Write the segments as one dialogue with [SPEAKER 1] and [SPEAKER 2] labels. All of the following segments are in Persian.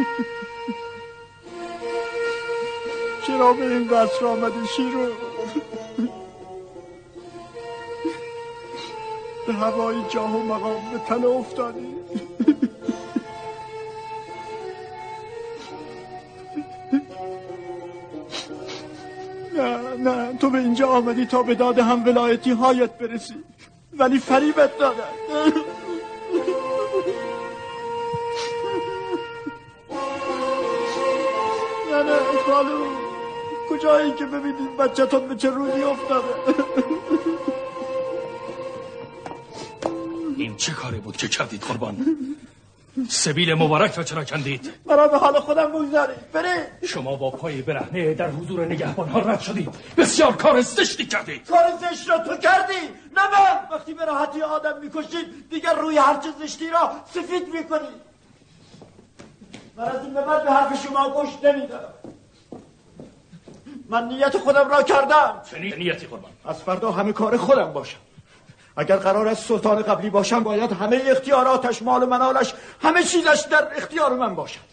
[SPEAKER 1] چرا به این قصر آمدی شیرو؟ به هوای جاه و مقام به تن افتادی. نه نه تو به اینجا آمدی تا به داد هم ولایتی هایت برسی. ولی فریبت دادن. خالو کجایی که ببینید بچهتون به چه روزی افتاده؟
[SPEAKER 2] این چه کاری بود که کردید قربان؟ سبیل مبارک را چرا کندید؟
[SPEAKER 1] مرا به حال خودم بگذارید. بره.
[SPEAKER 2] شما با پای برهنه در حضور نگهبان ها رد شدید. بسیار کار زشتی کردید.
[SPEAKER 1] کار زشت را تو کردی. نه من. وقتی به راحتی آدم می‌کشید دیگر روی هرچه زشتی را سفید می‌کنید. من از این به بعد به حرف شما گوش نمیدارم. من نیت خودم را کردم.
[SPEAKER 2] چه نیتی قربان.
[SPEAKER 1] از فردا همه کار خودم باشم. اگر قرار است سلطان قبلی باشم باید همه اختیاراتش مال و منالش همه چیزش در اختیار من باشد.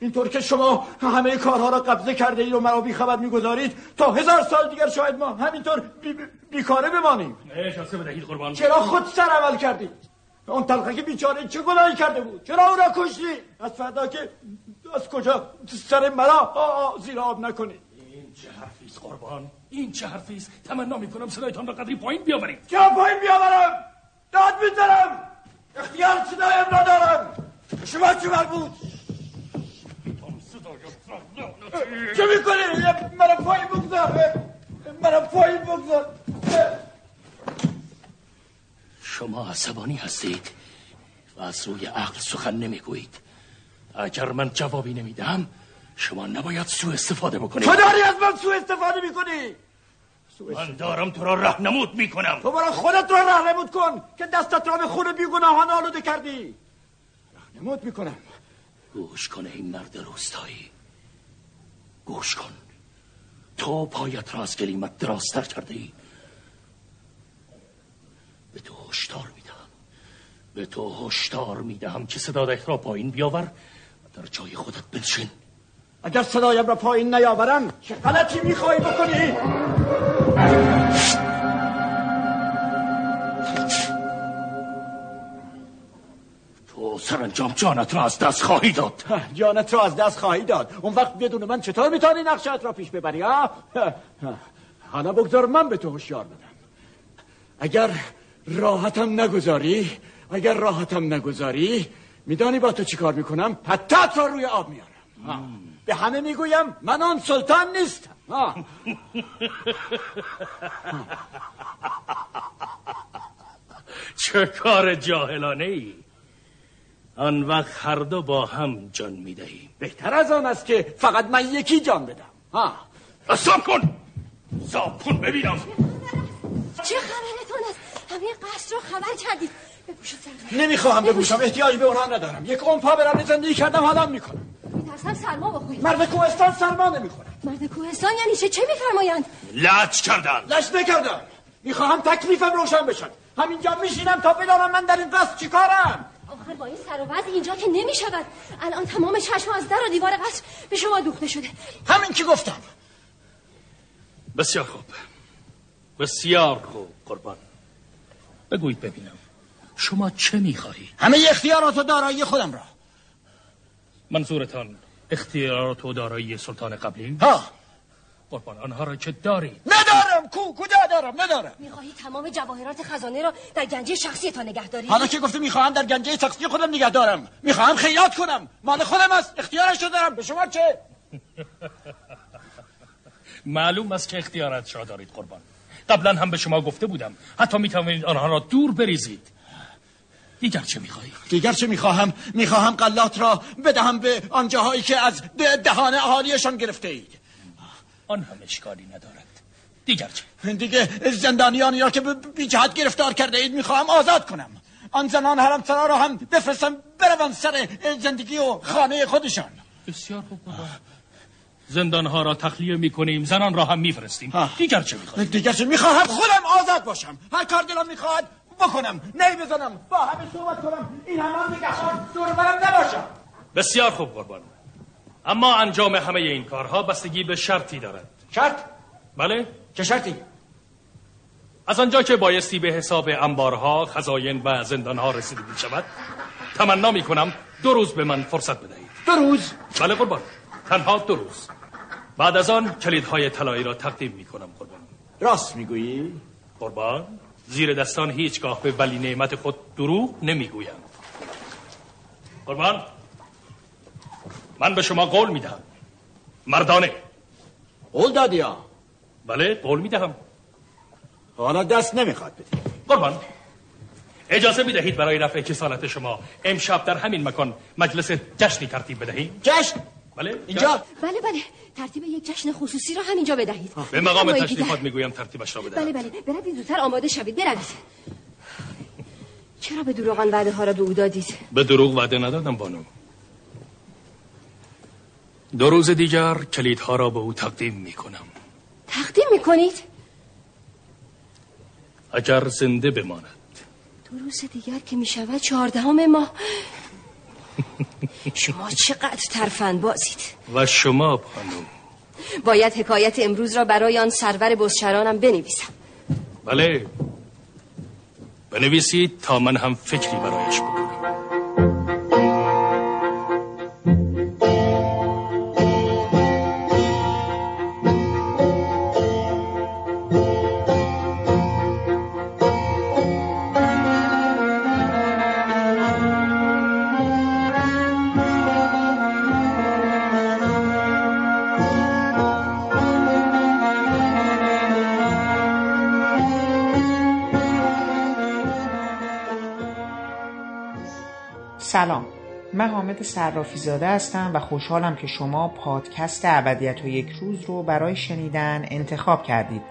[SPEAKER 1] اینطور که شما همه کارها را قبضه کرده اید و مرا بیخبر می‌گذارید تا هزار سال دیگر شاید ما همینطور بی بیکاره بمانیم.
[SPEAKER 2] اجازه بدهید قربان.
[SPEAKER 1] چرا خود سر عمل کردید؟ اون تلخه که بیچاره چه گناهی کرده بود؟ چرا او را کشتی از فردا که از کجا؟ سر مرا؟ زیر آب نکنید.
[SPEAKER 2] چه حرفیست قربان؟ این چه حرفیست تمنا می‌کنم صدایتان را قدری پایین بیاورید.
[SPEAKER 1] چرا پایین بیاورم؟ داد می‌زنم. اختیار صدایم را دارم. شما چه مربوط چه می‌کنی؟ مرا پایین بگذار. مرا پایین بگذار.
[SPEAKER 2] شما عصبانی هستید و از روی عقل سخن نمی‌گویید. اگر من جوابی نمیدم شما نباید سو استفاده بکنید.
[SPEAKER 1] تو داری از من سو استفاده می‌کنی؟
[SPEAKER 2] من دارم تو را رهنمود می‌کنم.
[SPEAKER 1] تو برای خودت را رهنمود کن که دستت را به خون بیگناهان آلوده کردی. رهنمود می‌کنم.
[SPEAKER 2] گوش کن این مرد روستایی. گوش کن. تو پایت را از گلیمت درازتر کرده ای به تو هشدار میدم به تو هشدار می‌دهم که صدادت را پایین بیاور و در جای خودت بنشین.
[SPEAKER 1] اگر صدایم را پایین نیاورم چه غلطی میخوایی بکنی؟
[SPEAKER 2] تو سرانجام جانت را از دست خواهی داد.
[SPEAKER 1] جانت را از دست خواهی داد. اون وقت بدون من چطور می‌تونی نقشت را پیش ببری ها؟ حالا بگذار من به تو هشیار بدم. اگر راحتم نگذاری اگر راحتم نگذاری میدانی با تو چیکار می‌کنم؟ پتت را روی آب میارم به همه می‌گویم من آن سلطان نیستم
[SPEAKER 2] چه کار جاهلانه ای؟ آن وقت هر دو با هم جان می‌دهیم.
[SPEAKER 1] بهتر از آن است که فقط من یکی جان بدم. ها
[SPEAKER 2] ساب کن! ساب کن ببینم.
[SPEAKER 3] چه خبرتون است؟ همه قصر رو خبر کردید.
[SPEAKER 1] نمی‌خواهم بپوشم احتیاجی به اونها ندارم. یک اون پا برم زندگی کردم حالا می‌کنم.
[SPEAKER 3] میترسم سرما بخورید
[SPEAKER 1] مرد کوهستان سرما نمی‌خوره.
[SPEAKER 3] مرد کوهستان یعنی چه؟ چه میفرمایند؟
[SPEAKER 2] لج کردن.
[SPEAKER 1] لج نکردم می‌خواهم تکلیفم روشن بشن همینجا میشینم تا بدانم من در این قصد چیکارم
[SPEAKER 3] آخر با این سر و وضع اینجا که نمی‌شود. الان تمام چشم از در و دیوار قصر به شما دوخته شده.
[SPEAKER 1] همین که گفتم.
[SPEAKER 2] بسیار خوب. بسیار خوب قربان. بگویید ببینم. شما چه می‌خواهید؟
[SPEAKER 1] همه اختیارات و دارایی خودم را.
[SPEAKER 2] منظورتان اختیارات و دارایی سلطان قبلی؟
[SPEAKER 1] ها.
[SPEAKER 2] قربان آنها را که دارید
[SPEAKER 1] ندارم کو کجا دارم؟ ندارم.
[SPEAKER 3] می‌خواهی تمام جواهرات خزانه را در گنجه شخصی تا نگه داری؟
[SPEAKER 1] حالا که گفته می‌خواهم در گنجه شخصی خودم نگه دارم. می‌خواهم خیاط کنم. مال خودم است. اختیارش رو دارم. به شما چه؟
[SPEAKER 2] معلوم است که اختیارات را دارید قربان. قبلا هم به شما گفته بودم. حتی می‌توانید آنها را دور بریزید. دیگر چه می‌خواهی؟
[SPEAKER 1] دیگر چه می‌خواهم؟ می‌خواهم قلات را بدهم به آنجاهایی که از دهان اهالیشان گرفته اید
[SPEAKER 2] آن هم اشکالی ندارد. دیگر چه؟
[SPEAKER 1] دیگه زندانیانی را که بی جهت گرفتار کرده اید می‌خواهم آزاد کنم. آن زنان حرم سرا را هم بفرستم بروم سر زندگی و خانه خودشان.
[SPEAKER 2] بسیار خوب زندان ها را تخلیه می کنیم زنان را هم میفرستیم. دیگر چه می‌خواهید
[SPEAKER 1] دیگر چه می‌خواهم؟ خودم آزاد باشم. هر کار دلم می‌خواد بکنم نی بزنم با همه صحبت کنم. این همان نگهان دور برم نباشم.
[SPEAKER 2] بسیار خوب قربان. اما انجام همه این کارها بستگی به شرطی دارد.
[SPEAKER 1] شرط؟
[SPEAKER 2] بله.
[SPEAKER 1] چه شرطی؟
[SPEAKER 2] از آنجا که بایستی به حساب انبارها، خزاین و زندانها رسیدگی شود تمنا می کنم دو روز به من فرصت بدهید.
[SPEAKER 1] دو روز؟
[SPEAKER 2] بله قربان. تنها دو روز. بعد از آن کلیدهای طلایی را تقدیم می کنم قربان.
[SPEAKER 1] راست می‌گویی؟
[SPEAKER 2] قربان. زیر دستان هیچگاه به ولی نعمت خود دروغ نمی‌گویم. قربان من به شما قول می‌دهم. مردانه.
[SPEAKER 1] قول دادی ها؟
[SPEAKER 2] بله قول می‌دهم.
[SPEAKER 1] حالا دست نمی‌خواد بدی.
[SPEAKER 2] قربان اجازه می‌دهید برای رفع کسالت شما امشب در همین مکان مجلس جشنی ترتیب بدهیم؟
[SPEAKER 1] جشن؟
[SPEAKER 2] بله؟
[SPEAKER 1] اینجا.
[SPEAKER 3] بله بله. ترتیب یک جشن خصوصی را همینجا بدهید.
[SPEAKER 2] به مقام تشریفات. می‌گویم ترتیبش را بدهید
[SPEAKER 3] بله بله. بروید زودتر آماده شوید. بروید. چرا به دروغان وعده ها را به او دادید؟
[SPEAKER 2] به دروغ وعده ندادم بانو. دو روز دیگر کلیدها را به او تقدیم می‌کنم.
[SPEAKER 3] تقدیم می‌کنید؟
[SPEAKER 2] اگر زنده بماند.
[SPEAKER 3] دو روز دیگر که می‌شود چهاردهم ماه. شما چقدر ترفند بازید.
[SPEAKER 2] و شما بانو
[SPEAKER 3] باید حکایت امروز را برای آن سرور بزچرانم بنویسم.
[SPEAKER 2] بله. بنویسید تا من هم فکری برایش بکنم.
[SPEAKER 4] سلام. من حامد صرافی زاده هستم و خوشحالم که شما پادکست ابدیت و یک روز رو برای شنیدن انتخاب کردید.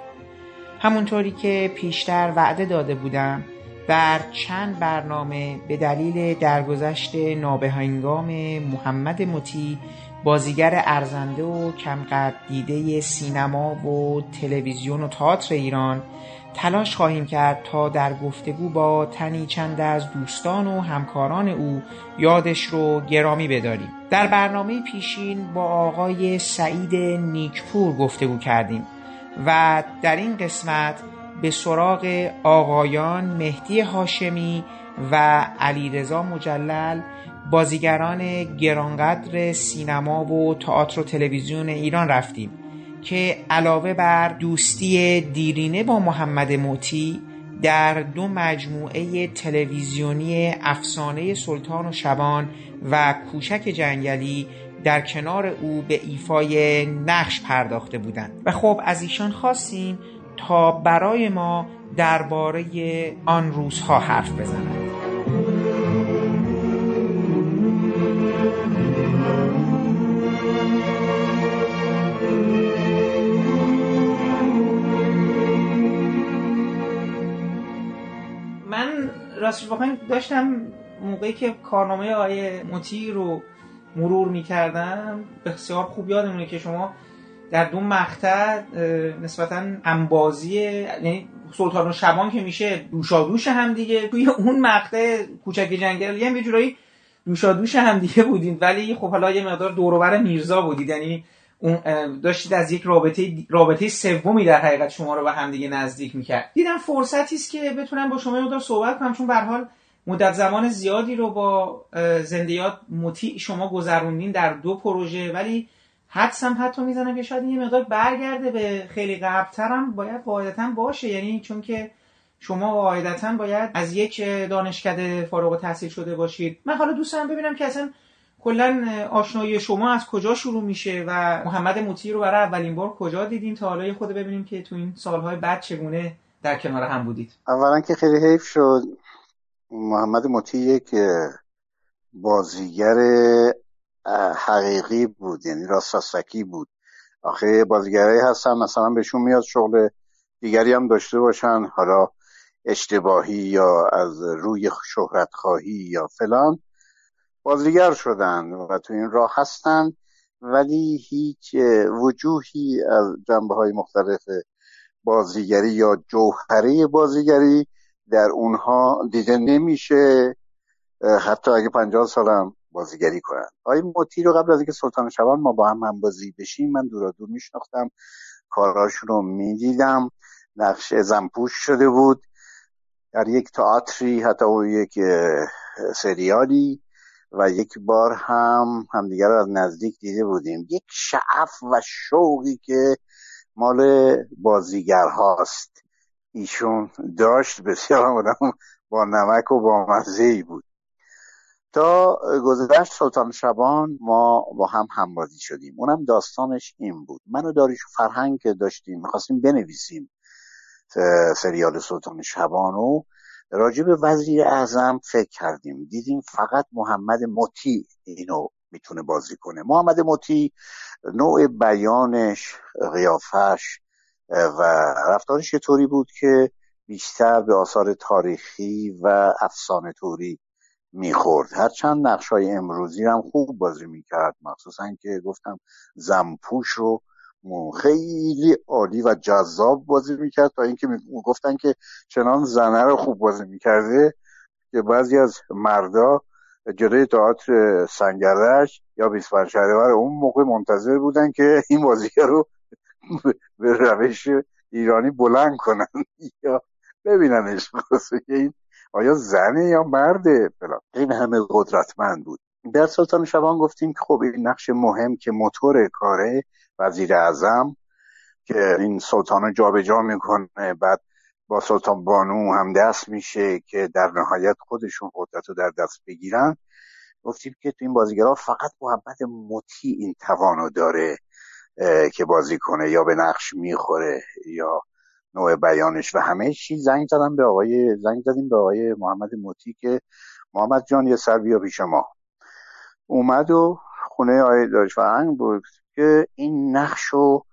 [SPEAKER 4] همونطوری که پیشتر وعده داده بودم در چند برنامه به دلیل درگذشت نابهنگام محمد مطی بازیگر ارزنده و کمقدر دیده سینما و تلویزیون و تئاتر ایران تلاش خواهیم کرد تا در گفتگو با تنی چند از دوستان و همکاران او یادش رو گرامی بداریم. در برنامه پیشین با آقای سعید نیکپور گفتگو کردیم و در این قسمت به سراغ آقایان مهدی هاشمی و علیرضا مجلل بازیگران گرانقدر سینما و تئاتر و تلویزیون ایران رفتیم. که علاوه بر دوستی دیرینه با محمد موتی در دو مجموعه تلویزیونی افسانه سلطان و شبان و کوشک جنگلی در کنار او به ایفای نقش پرداخته بودند. و خب از ایشان خواستیم تا برای ما درباره آن روزها حرف بزنند. من راستش واقعا داشتم موقعی که کارنامه آقای موتی رو مرور می‌کردم بسیار خوب یادمونه که شما در دو مقطع نسبتا انبازی یعنی سلطان و شبان که میشه دوشادوش هم دیگه. توی اون مقطع کوچک جنگلی هم یه جورایی دوشادوش هم دیگه بودین ولی خب حالا یه مقدار دوروبر میرزا بودید. یعنی اون داشتید از یک رابطه رابطه سومی در حقیقت شما رو به هم دیگه نزدیک می‌کرد. دیدم فرصتی است که بتونم با شما مقدار صحبت کنم چون به حال مدت زمان زیادی رو با زندیات مطیع شما گذروندین در دو پروژه ولی حدس هم حتی می‌زنم که شاید یه مقدار برگرده به خیلی قبلترم باید قاعدتا باشه. یعنی چون که شما قاعدتا باید از یک دانشکده فارغ التحصیل شده باشید. من حالا دوست دارم ببینم که اصلا کلا آشنایی شما از کجا شروع میشه و محمد مطیع رو برای اولین بار کجا دیدین تا حالا خود ببینیم که تو این سالهای بعد چگونه در کنار هم بودید؟
[SPEAKER 5] اولا که خیلی حیف شد. محمد مطیع یک بازیگر حقیقی بود یعنی راستاسکی بود. آخه بازیگرایی هستن مثلا بهشون میاد شغل دیگری هم داشته باشن حالا اشتباهی یا از روی شهرت خواهی یا فلان. بازیگر شدن و تو این راه هستن ولی هیچ وجوهی از جنبه های مختلف بازیگری یا جوهره بازیگری در اونها دیده نمیشه. حتی اگه پنجاه سالم بازیگری کنند آقای موتی رو قبل از اینکه سلطان شبان ما با هم هم بازی بشیم من دورا دور میشناختم. کاراشون رو می‌دیدم. نقش زنپوش شده بود. در یک تئاتری حتی او یک سریالی. و یک بار هم همدیگر رو از نزدیک دیده بودیم. یک شعف و شوقی که مال بازیگر هاست. ایشون داشت بسیار آدم با نمک و با مزه بود. تا گذشت سلطان شبان ما با هم همبازی شدیم. اونم داستانش این بود. من و داریش فرهنگ داشتیم می‌خواستیم بنویسیم سریال سلطان شبان راجع به وزیر اعظم فکر کردیم. دیدیم فقط محمد مطی اینو می‌تونه بازی کنه. محمد مطی نوع بیانش قیافش و رفتارش یه طوری بود که بیشتر به آثار تاریخی و افسانه توری می‌خورد. هرچند نقش های امروزی هم خوب بازی می‌کرد. مخصوصا که گفتم زمپوش رو خیلی عالی و جذاب بازی می‌کرد تا اینکه گفتن که چنان زنه رو خوب بازی می‌کرده که بعضی از مردا جلوی تئاتر سنگرش یا 25 شهریور اون موقع منتظر بودن که این بازیگر رو به روش ایرانی بلند کنن یا ببیننش این آیا زنه یا مرده این همه قدرتمند بود. در سلطان شبان گفتیم که خب این نقش مهم که موتور کاره وزیر اعظم که این سلطان جابجا می‌کنه بعد با سلطان بانو هم دست میشه که در نهایت خودشون قدرت رو در دست بگیرن. گفتیم که تو این بازیگرها فقط محمد مطیع این توانو داره که بازی کنه یا به نقش می‌خوره یا نوع بیانش. و همه چی زنگ زدم به آقای زنگ زدیم به آقای محمد موتی که محمد جان یه سر بیا پیش ما. اومد و خونه آقای داشت فرهنگ بود. که این نقش رو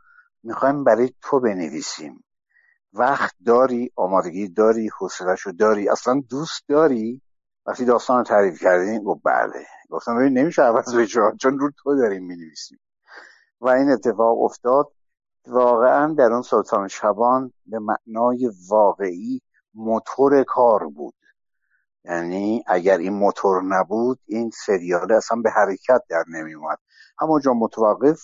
[SPEAKER 5] می‌خوایم برای تو بنویسیم. وقت داری آمادگی داری حوصلهش رو داری. اصلا دوست داری؟ وقتی داستان رو تعریف کردیم گفت بله. گفتم ببین نمیشه عوض بشه. چون رو تو داریم می‌نویسیم. و این اتفاق افتاد. واقعا در اون سلطان شبان به معنای واقعی موتور کار بود. یعنی اگر این موتور نبود این سریال اصلا به حرکت در نمی اومد همونجا متوقف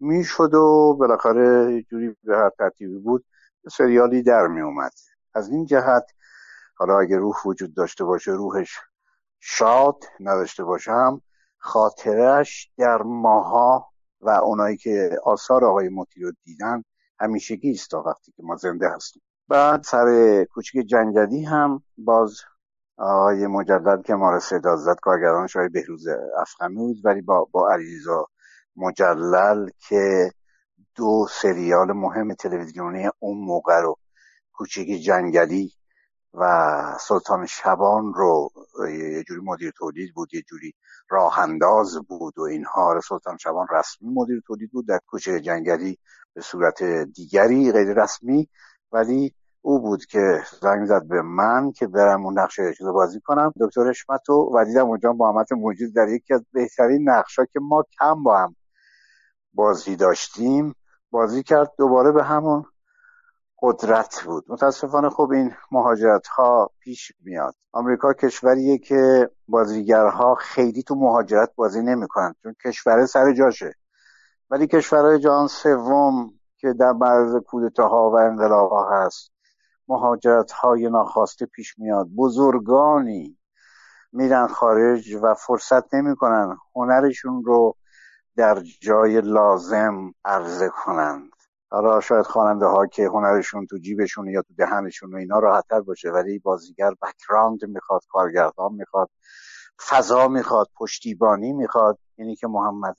[SPEAKER 5] می‌شد و بالاخره جوری به هر ترتیبی بود سریالی در می اومد از این جهت حالا اگر روح وجود داشته باشه روحش شاد نداشته باشه هم خاطرش در ماها و اونایی که آثار آقای موتی رو دیدن همیشگی است تا وقتی که ما زنده هستیم. بعد سر کوچیک جنگلی هم باز آقای مجدد که ما رو صدا زد کارگردان شاید بهروز افخمی بود ولی با, با علیزا مجلل که دو سریال مهم تلویزیونی اون موقع رو کوچیک جنگلی و سلطان شبان رو یه جوری مدیر تولید بود یه جوری راه انداز بود و اینها رو سلطان شبان رسمی مدیر تولید بود در کوچه جنگلی به صورت دیگری غیر رسمی ولی او بود که زنگ زد به من که برم اون نقشه رو بازی کنم. دکتر اشمتو و دیدم اونجا محمد موجود در یکی از بهترین نقشا که ما کم با هم بازی داشتیم. بازی کرد دوباره به همون قدرت بود. متاسفانه خب این مهاجرت ها پیش میاد. آمریکا کشوریه که بازیگرها خیلی تو مهاجرت بازی نمی‌کنن چون کشور سر جاشه. ولی کشورهای جهان سوم که در معرض کودتاها و انقلاب ها هست مهاجرت های ناخواسته پیش میاد. بزرگانی میرن خارج و فرصت نمی‌کنن هنرشون رو در جای لازم عرضه کنند. حالا شاید خواننده ها که هنرشون تو جیبشون یا تو دهنشون و اینا راحتتر باشه ولی بازیگر بکراند می‌خواد کارگردان می‌خواد فضا می‌خواد پشتیبانی می‌خواد. اینی که محمد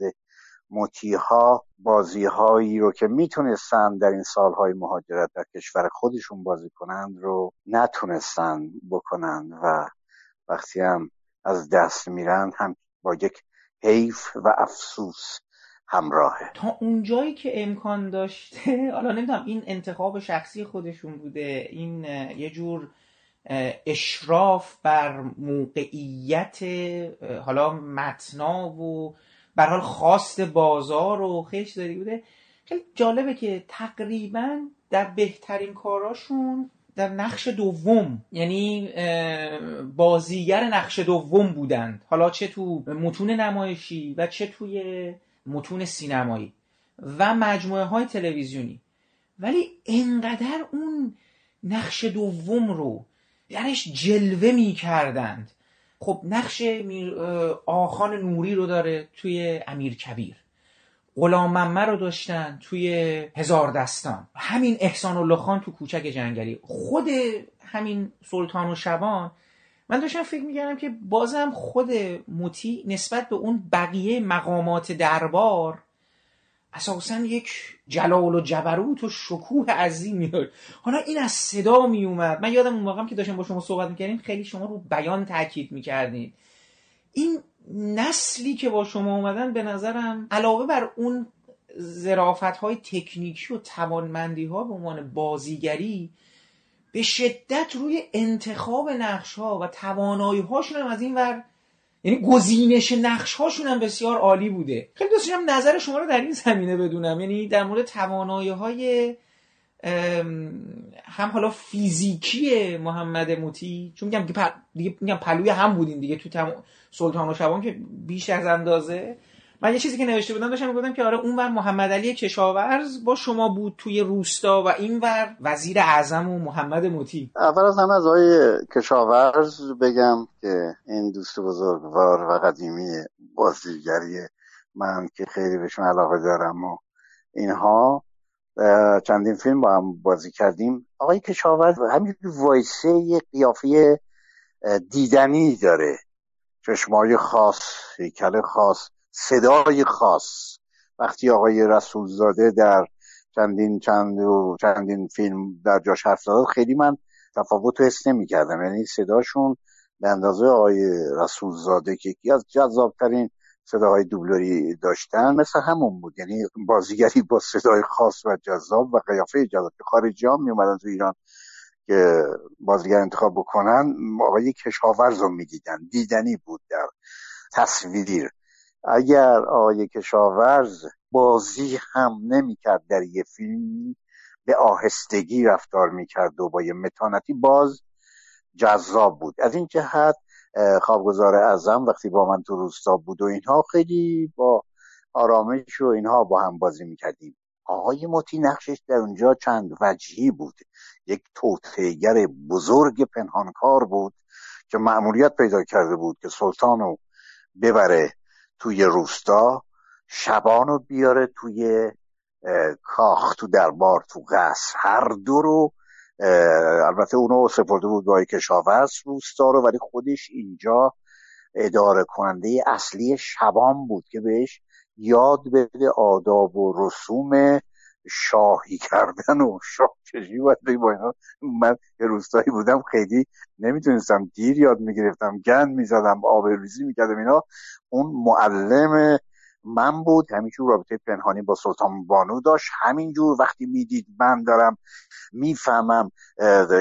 [SPEAKER 5] مطیها بازی هایی رو که می‌تونستن در این سالهای مهاجرت در کشور خودشون بازی کنند رو نتونستن بکنند و وقتی هم از دست میرن هم با یک حیف و افسوس همراهه.
[SPEAKER 4] تا اونجایی که امکان داشته حالا نمی‌دونم این انتخاب شخصی خودشون بوده این یه جور اشراف بر موقعیت حالا متنا و بر حال خواست بازار و خیلی داری بوده. خیلی جالبه که تقریبا در بهترین کاراشون در نقش دوم یعنی بازیگر نقش دوم بودند. حالا چه تو متون نمایشی و چه توی متون سینمایی و مجموعه های تلویزیونی. ولی انقدر اون نقش دوم رو درش جلوه می کردند خب نقش آخان نوری رو داره توی امیر کبیر. غلام ممه رو داشتن توی هزار دستان. همین احسان الله خان تو کوچک جنگلی. خود همین سلطان و شبان من داشتم فکر می‌کردم که بازم خود موتی نسبت به اون بقیه مقامات دربار اساسا یک جلال و جبروت و شکوه عظیمی داشت حالا این از صدا می اومد من یادم اون موقعم که داشتم با شما صحبت می‌کردیم خیلی شما رو بیان تاکید می‌کردین این نسلی که با شما اومدن به نظرم علاوه بر اون زرافت های تکنیکی و توانمندی ها به عنوان بازیگری به شدت روی انتخاب نقش ها و توانایی هاشون هم از این ور یعنی گزینش نقش هاشون هم بسیار عالی بوده. خیلی دوست نظر شما رو در این زمینه بدونم. یعنی در مورد توانایی های هم حالا فیزیکی محمد موتی چون میگم دیگه میگم پلوی هم بودین دیگه تو تم... سلطان و شبان که بیش از اندازه. من یه چیزی که نوشته بودم داشتم می‌گفتم که آره اونور محمد علی کشاورز با شما بود توی روستا و اینور وزیر اعظم و محمد موتی.
[SPEAKER 5] اول از همه از آقای کشاورز بگم که این دوست بزرگوار و قدیمی بازیگری من که خیلی بهشون علاقه دارم و اینها چندین فیلم با هم بازی کردیم. آقای کشاورز همین وایسه یه قیافه دیدنی داره. چشمای خاص هیکل خاص. صدای خاص. وقتی آقای رسولزاده در چندین چند و چندین فیلم در جاش حرف زد خیلی من تفاوت حس نمی کردم یعنی صداشون به اندازه آقای رسولزاده که یکی از جذابترین صداهای دوبلوری داشتن مثل همون بود. یعنی بازیگری با صدای خاص و جذاب و قیافه جذاب که خارجی ها می اومدن تو ایران که بازیگر انتخاب بکنن آقای کشاورز رو می‌دیدن. دیدنی بود در تصویر. اگر آقای کشاورز بازی هم نمی‌کرد در یه فیلمی به آهستگی رفتار می‌کرد و با یه متانتی باز جذاب بود. از این جهت خوابگزار اعظم وقتی با من تو روستا بود و اینها خیلی با آرامش و اینها با هم بازی می‌کردیم. آقای موتی نقشش در اونجا چند وجهی بود. یک توتهگر بزرگ پنهانکار بود که معمولیت پیدا کرده بود که سلطان رو ببره توی روستا شبانو بیاره توی کاخ تو دربار تو قصر. هر دو رو البته اونو سپرده بود با کشاورز روستا رو ولی خودش اینجا اداره کننده اصلی شبان بود که بهش یاد بده آداب و رسوم شاهی کردن و شاه چجوری باید با اینا؟ من یه روستایی بودم خیلی نمی‌تونستم. دیر یاد می‌گرفتم گند می‌زدم آب ریزی می‌کردم اینا. اون معلم من بود همینجور رابطه پنهانی با سلطان بانو داشت. همینجور وقتی می‌دید من دارم می‌فهمم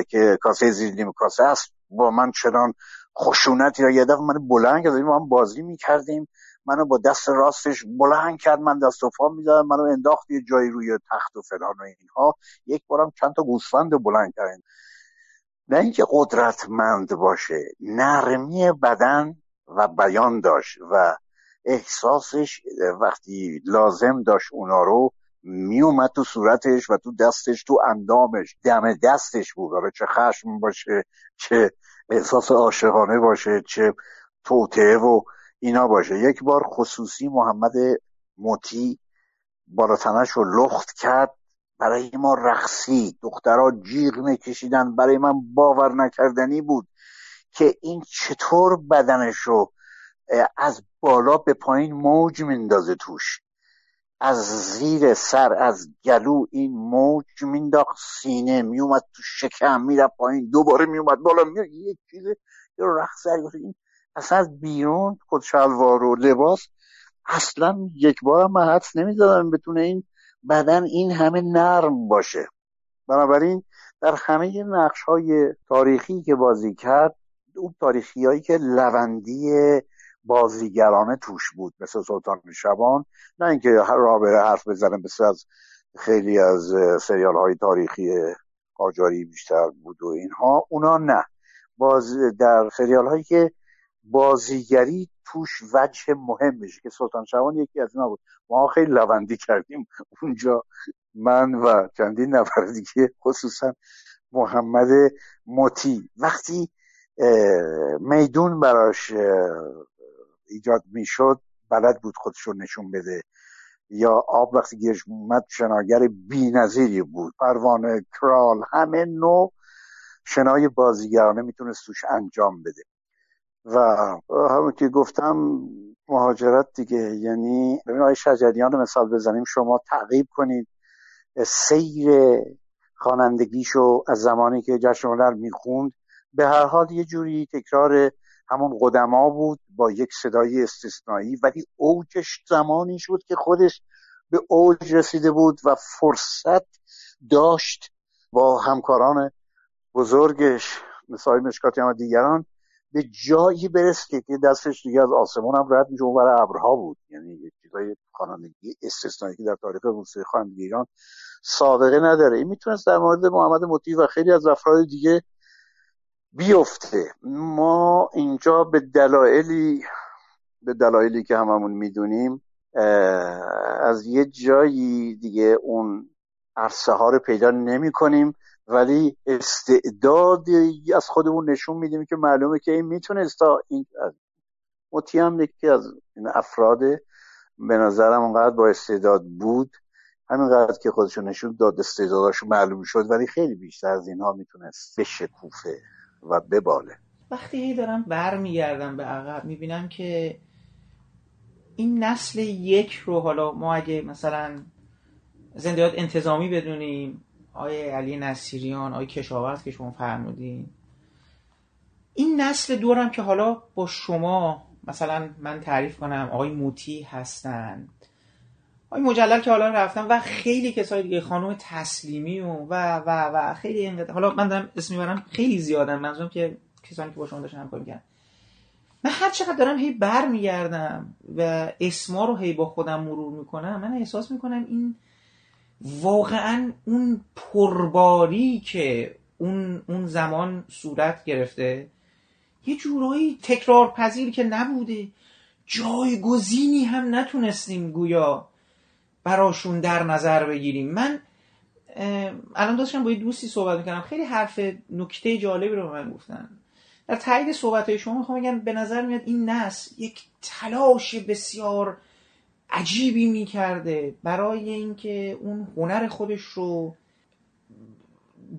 [SPEAKER 5] که کاسه زیر نیم کاسه است با من چنان خشونت یا یه دفعه من بلند کردیم ما هم بازی می‌کردیم. منو با دست راستش بلند کرد من دست و پا می‌دادم منو انداخت یه جایی روی تخت و فلان و اینها. یک بارم چند تا گوسفند بلند کردن نه اینکه قدرتمند باشه نرمی بدن و بیان داشت و احساسش وقتی لازم داشت اونا رو میومد تو صورتش و تو دستش تو اندامش. دم دستش بود. آره چه خشم باشه چه احساس عاشقانه باشه چه توته و اینا باشه. یک بار خصوصی محمد موتی بالاتنش رو لخت کرد. برای ما رقصی دخترها جیغ میکشیدن. برای من باور نکردنی بود که این چطور بدنش رو از بالا به پایین موج میندازه توش. از زیر سر از گلو این موج مینداخت. سینه میومد تو شکم می‌رفت پایین. دوباره میومد بالا. میاد یک چیز رقص. این اصلا از بیرون خود شلوار و لباس اصلا یک بار من حدس نمی‌زدم بتونه این بدن این همه نرم باشه. بنابراین در همه نقش های تاریخی که بازی کرد اون تاریخی هایی که لوندی بازیگرانه توش بود مثل سلطان شبان نه اینکه را بره حرف بزنه مثل از خیلی از سریال های تاریخی قاجاری بیشتر بود و اینها اونا نه. باز در سریال هایی که بازیگری توش وجه مهم بشه که سلطان شوان یکی از اینا بود. ما خیلی لوندی کردیم اونجا من و چندین نفر دیگه خصوصا محمد مطی وقتی میدون براش ایجاد می‌شد بلد بود خودشو نشون بده. یا آب وقتی گیرش اومد شناگر بی بود. پروانه کرال همه نوع شنای بازیگرانه می‌تونست توش انجام بده. و همون که گفتم مهاجرت دیگه یعنی ببین آقای شجریان مثال بزنیم شما تعقیب کنید سیر خوانندگیشو از زمانی که جشن هنر می‌خوند. به هر حال یه جوری تکرار همون قدما بود با یک صدای استثنایی ولی اوجش زمانی شد که خودش به اوج رسیده بود و فرصت داشت با همکاران بزرگش مثل مشکاتی هم دیگران به جایی برسه که دستش دیگه از آسمان هم رد میشه اون ابرها بود. یعنی یک چیزای خوانندگی استثنایی که در تاریخ موسیقی خوانندگی ایران سابقه نداره. این می‌تونست در مورد محمد مطیع و خیلی از افراد دیگه بیفته. ما اینجا به دلایلی به دلایلی که هممون می‌دونیم از یه جایی دیگه اون عرصه ها رو پیدا نمی کنیم ولی استعدادی از خودمون نشون میدیم که معلومه که این می‌تونست تا این مطیع هم یکی از این افراد به نظرم اونقدر با استعداد بود. همینقدر که خودشون نشون داد استعداداش معلوم شد ولی خیلی بیشتر از اینها می‌تونست بشکوفه و بباله.
[SPEAKER 4] وقتی هی دارم برمیگردم به عقب می‌بینم که این نسل یک رو حالا ما اگه مثلا زندیات انتظامی بدونیم آیه علی نصیریان آیه کشاورز که شما فرمودین. این نسل دورم که حالا با شما مثلا من تعریف کنم آقای موتی هستن. آقای مجلل که حالا رفتم و خیلی کسای دیگه خانم تسلیمی و و و, و خیلی اینقدر حالا من دارم اسم می‌برم خیلی زیادن منظورم که کسانی که با شما داشتن همکاری کردن من هر چقدر دارم هی بر میگردم و اسما رو هی با خودم مرور می‌کنم من احساس می‌کنم این واقعا اون پرباری که اون, اون زمان صورت گرفته یه جورایی تکرار پذیر که نبوده. جایگزینی هم نتونستیم گویا براشون در نظر بگیریم. من الان داشتم با یه دوستی صحبت می‌کنم خیلی حرف نکته جالبی رو من گفتن. در تایید صحبت های شما می‌خوام بگم به نظر میاد این نسل یک تلاش بسیار عجیبی می‌کرده برای اینکه اون هنر خودش رو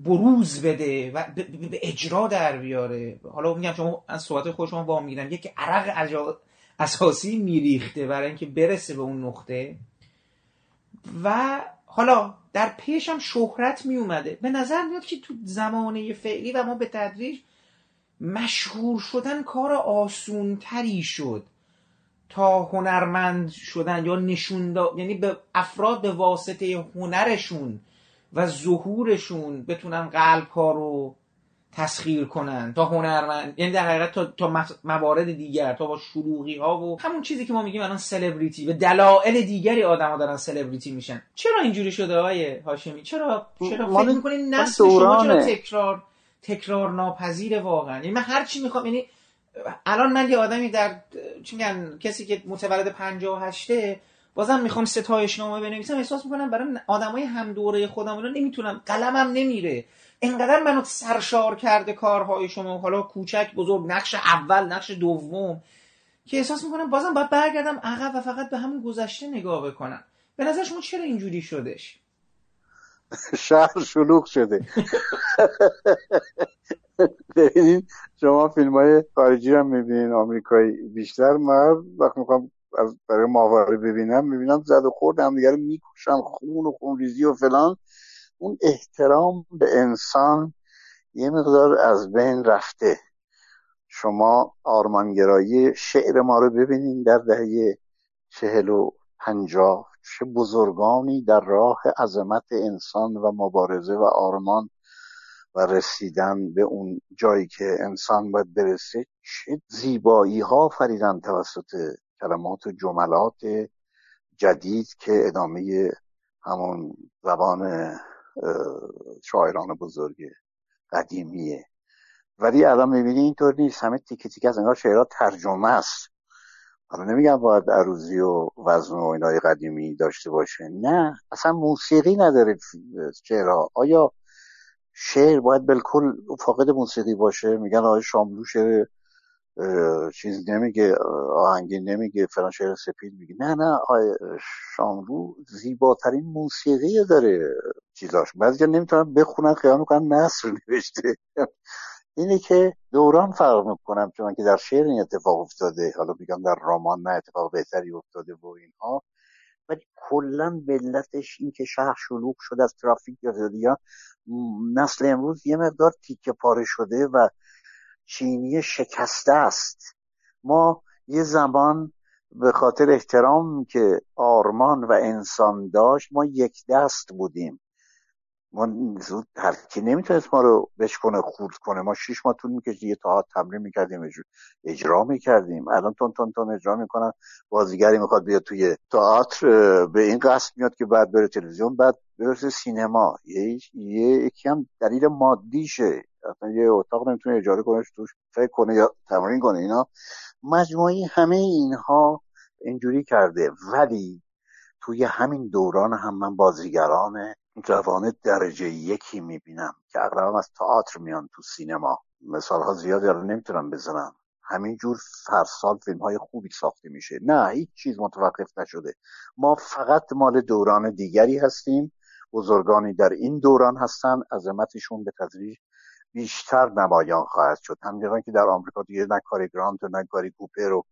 [SPEAKER 4] بروز بده و به اجرا در بیاره. حالا میگم شما از صحبت خود شما با می‌گیرم یک عرق اساسی میریخته برای اینکه برسه به اون نقطه. و حالا در پیش هم شهرت می اومده به نظر میاد که تو زمانه فعلی و ما به تدریج مشهور شدن کار آسون تری شد. تا هنرمند شدن یا نشون یعنی به افراد به واسطه هنرشون و ظهورشون بتونن قلب ها رو تسخیر کنن تا هنرمند یعنی در حقیقت تا, تا موارد دیگر تا با شروعی ها و همون چیزی که ما میگیم الان سلبریتی به دلایل دیگری آدما دارن سلبریتی میشن. چرا اینجوری شده های هاشمی؟ چرا چرا فکر می‌کنین نسل شما چرا تکرار تکرار ناپذیر واقعا؟ یعنی من هر چی می‌خوام یعنی الان من یه آدمی در چی میگن کسی که متولد 58 بازم می‌خوام ستایش نامه بنویسم احساس می‌کنم برای آدمای هم دوره خودم رو نمی‌تونم قلمم نمیره. انقدر منو سرشار کرده کارهای شما حالا کوچک بزرگ نقش اول نقش دوم که احساس می‌کنم بازم باید برگردم عقب و فقط به همون گذشته نگاه بکنم. به نظر شما چرا اینجوری شدش
[SPEAKER 5] شهر شلوغ شده. ببینید شما فیلم های خارجی هم می‌بینین آمریکایی بیشتر. من وقتی می‌خوام از برای ماهواره ببینم می‌بینم زد و خورد همدیگه رو می‌کشن خون و خونریزی و فلان. اون احترام به انسان یه مقدار از بین رفته. شما آرمانگرایی شعر ما رو ببینین در دهه چهل و پنجاه. چه بزرگانی در راه عظمت انسان و مبارزه و آرمان. و رسیدن به اون جایی که انسان باید برسه چه زیبایی ها فریدن توسط کلمات و جملات جدید که ادامه همون زبان شاعران بزرگ قدیمیه. ولی الان می‌بینی اینطور نیست. همه تیکه تیکه از انگار شعرها ترجمه است. حالا نمیگم باید عروضی و وزن و اینای قدیمی داشته باشه. نه اصلا موسیقی نداره شعرها. آیا شعر باید بالکل فاقد موسیقی باشه. میگن آقای شاملو شعر چیز نمیگه آهنگین نمیگه فلان شعر سپید میگه. نه نه آقای شاملو زیباترین موسیقی داره چیزاش. بعضی نمی‌تونن بخونن خیال می‌کنن نصر نوشته. اینه که دوران فرق می‌کنم چون که در شعر این اتفاق افتاده. حالا میگم در رمان نه اتفاق بهتری افتاده و اینها. ولی کلا ملتش این که شهر شلوغ شده از ترافیک یا نسل امروز یه مقدار تیکه پاره شده و چینی شکسته است. ما یه زمان به خاطر احترام که آرمان و انسان داشت ما یک دست بودیم. ما زود هر کی نمی‌تونست ما رو بشکنه خورد کنه. ما شیش ماه طول می‌کشید یه تا تمرین می‌کردیم اجرا می‌کردیم. الان تون تون تون اجرا می‌کنن. بازیگری می‌خواد بیاد توی تئاتر به این قصد میاد که بعد بره تلویزیون بعد برسه سینما. یه یکی هم دلیل مادیشه. اصلا یه اتاق نمی‌تونه اجاره کنه توش فکر کنه یا تمرین کنه اینا. مجموعی همه اینها اینجوری کرده. ولی توی همین دوران هم من بازیگران جوان درجه یکی می‌بینم که اغلب از تئاتر میان تو سینما. مثال ها زیادی رو نمی‌تونم بزنم. همینجور هر سال فیلم های خوبی ساخته میشه. نه هیچ چیز متوقف نشده. ما فقط مال دوران دیگری هستیم. بزرگانی در این دوران هستن. عظمتشون به تدریج بیشتر نمایان خواهد شد. همینجوری که در آمریکا دیگه نه کاری گرانت و نه کاری کوپر و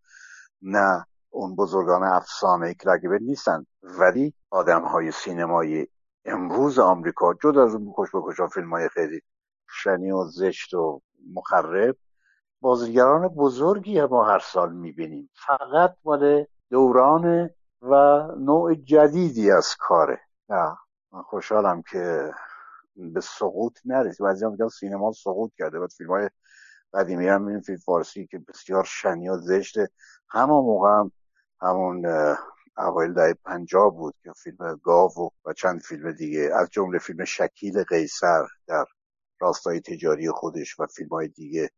[SPEAKER 5] نه اون بزرگان افسانه کلگبه نیستن. ولی آدم های سینمایی امروز آمریکا جد از اون کش بکشا فیلم های خیلی شنی و زشت و مخرب بازیگران بزرگی ما هر سال می‌بینیم. فقط مال دوران و نوع جدیدی از کاره. نه من خوشحالم که به سقوط نرسید بعضی میگن سینما سقوط کرده. بعد فیلم های قدیمی هم این فیلم فارسی که بسیار شنی و زشته. همون موقع هم همون اوایل دهه پنجاه بود که فیلم گاو و چند فیلم دیگه از جمله فیلم شکیل قیصر در راستای تجاری خودش و فیلم های دیگه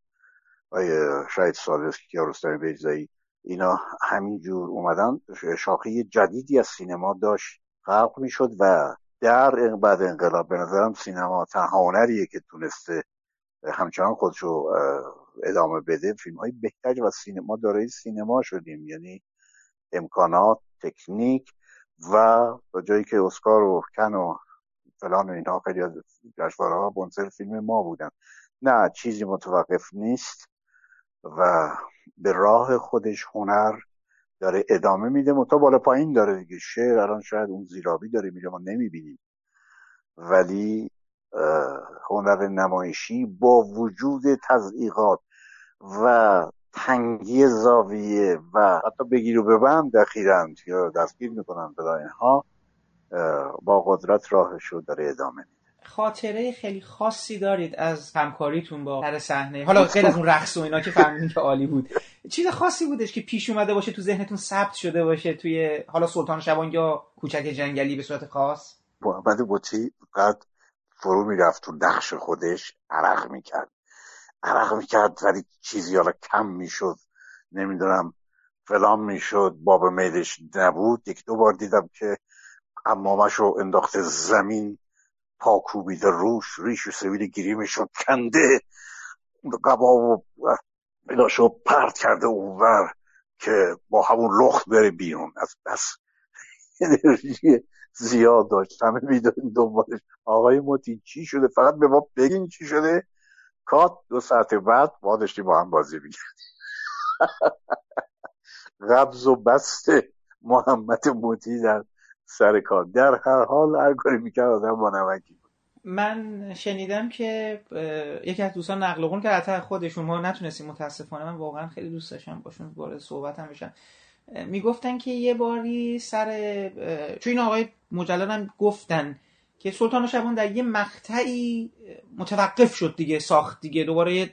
[SPEAKER 5] شاید سالس که رستم بیزایی اینا همینجور اومدن. شاخه جدیدی از سینما داشت خلق می‌شد و در بعد انقلاب به نظرم سینما تنها هنریه که تونسته همچنان خودشو ادامه بده. فیلم های بهتری و سینما دارای سینما شدیم. یعنی امکانات تکنیک و با جایی که اسکار و کن و فلان و اینها خیلی از جشنواره ها بنصر فیلم ما بودن. نه چیزی متوقف نیست و به راه خودش هنر داره ادامه میده. تا بالا پایین داره دیگه. شعر الان شاید اون زیرابی داره میره ما نمی‌بینیم. ولی هنر نمایشی با وجود تضعیقات و تنگی زاویه و حتی بگیر و ببند دخیرند یا دستگیر می‌کنن بلا اینها با قدرت راهش رو داره ادامه میده.
[SPEAKER 4] خاطره خیلی خاصی دارید از همکاریتون با سر صحنه. حالا غیر از اون رقص و اینا که فهمیدین که عالی بود. چیز خاصی بودش که پیش اومده باشه تو ذهنتون ثبت شده باشه توی حالا سلطان شبان یا کوچک جنگلی به صورت خاص؟
[SPEAKER 5] بعد بوتی قد فرو می‌رفت تو نقش خودش عرق می‌کرد. عرق می‌کرد ولی چیزی حالا کم می‌شد. نمی‌دونم فلان می‌شد باب میلش نبود. یک دو بار دیدم که امامش رو انداخته زمین پا کوبیده روش ریش و سویل گیریمشون کنده قبا و رو پرت کرده اونور که با همون لخت بره بیرون. از بس انرژی زیاد داشت. همه می‌دونیم دنبالش. آقای موتی چی شده؟ فقط به ما بگین چی شده؟ کات دو ساعت بعد ما داشتیم با هم بازی می‌کردیم. قبض و بست محمد موتی در سر کار. در هر حال هر کاری می‌کرد آدم با نمکی
[SPEAKER 4] من شنیدم که یکی از دوستان نقل قول که حتی خودشون ما نتونستیم متاسفانه من واقعا خیلی دوست داشتم باشون وارد صحبت هم بشم. می‌گفتن که یه باری سر چون این آقای مجلل گفتن که سلطان شبان در یه مقطعی متوقف شد دیگه ساخت دیگه. دوباره یه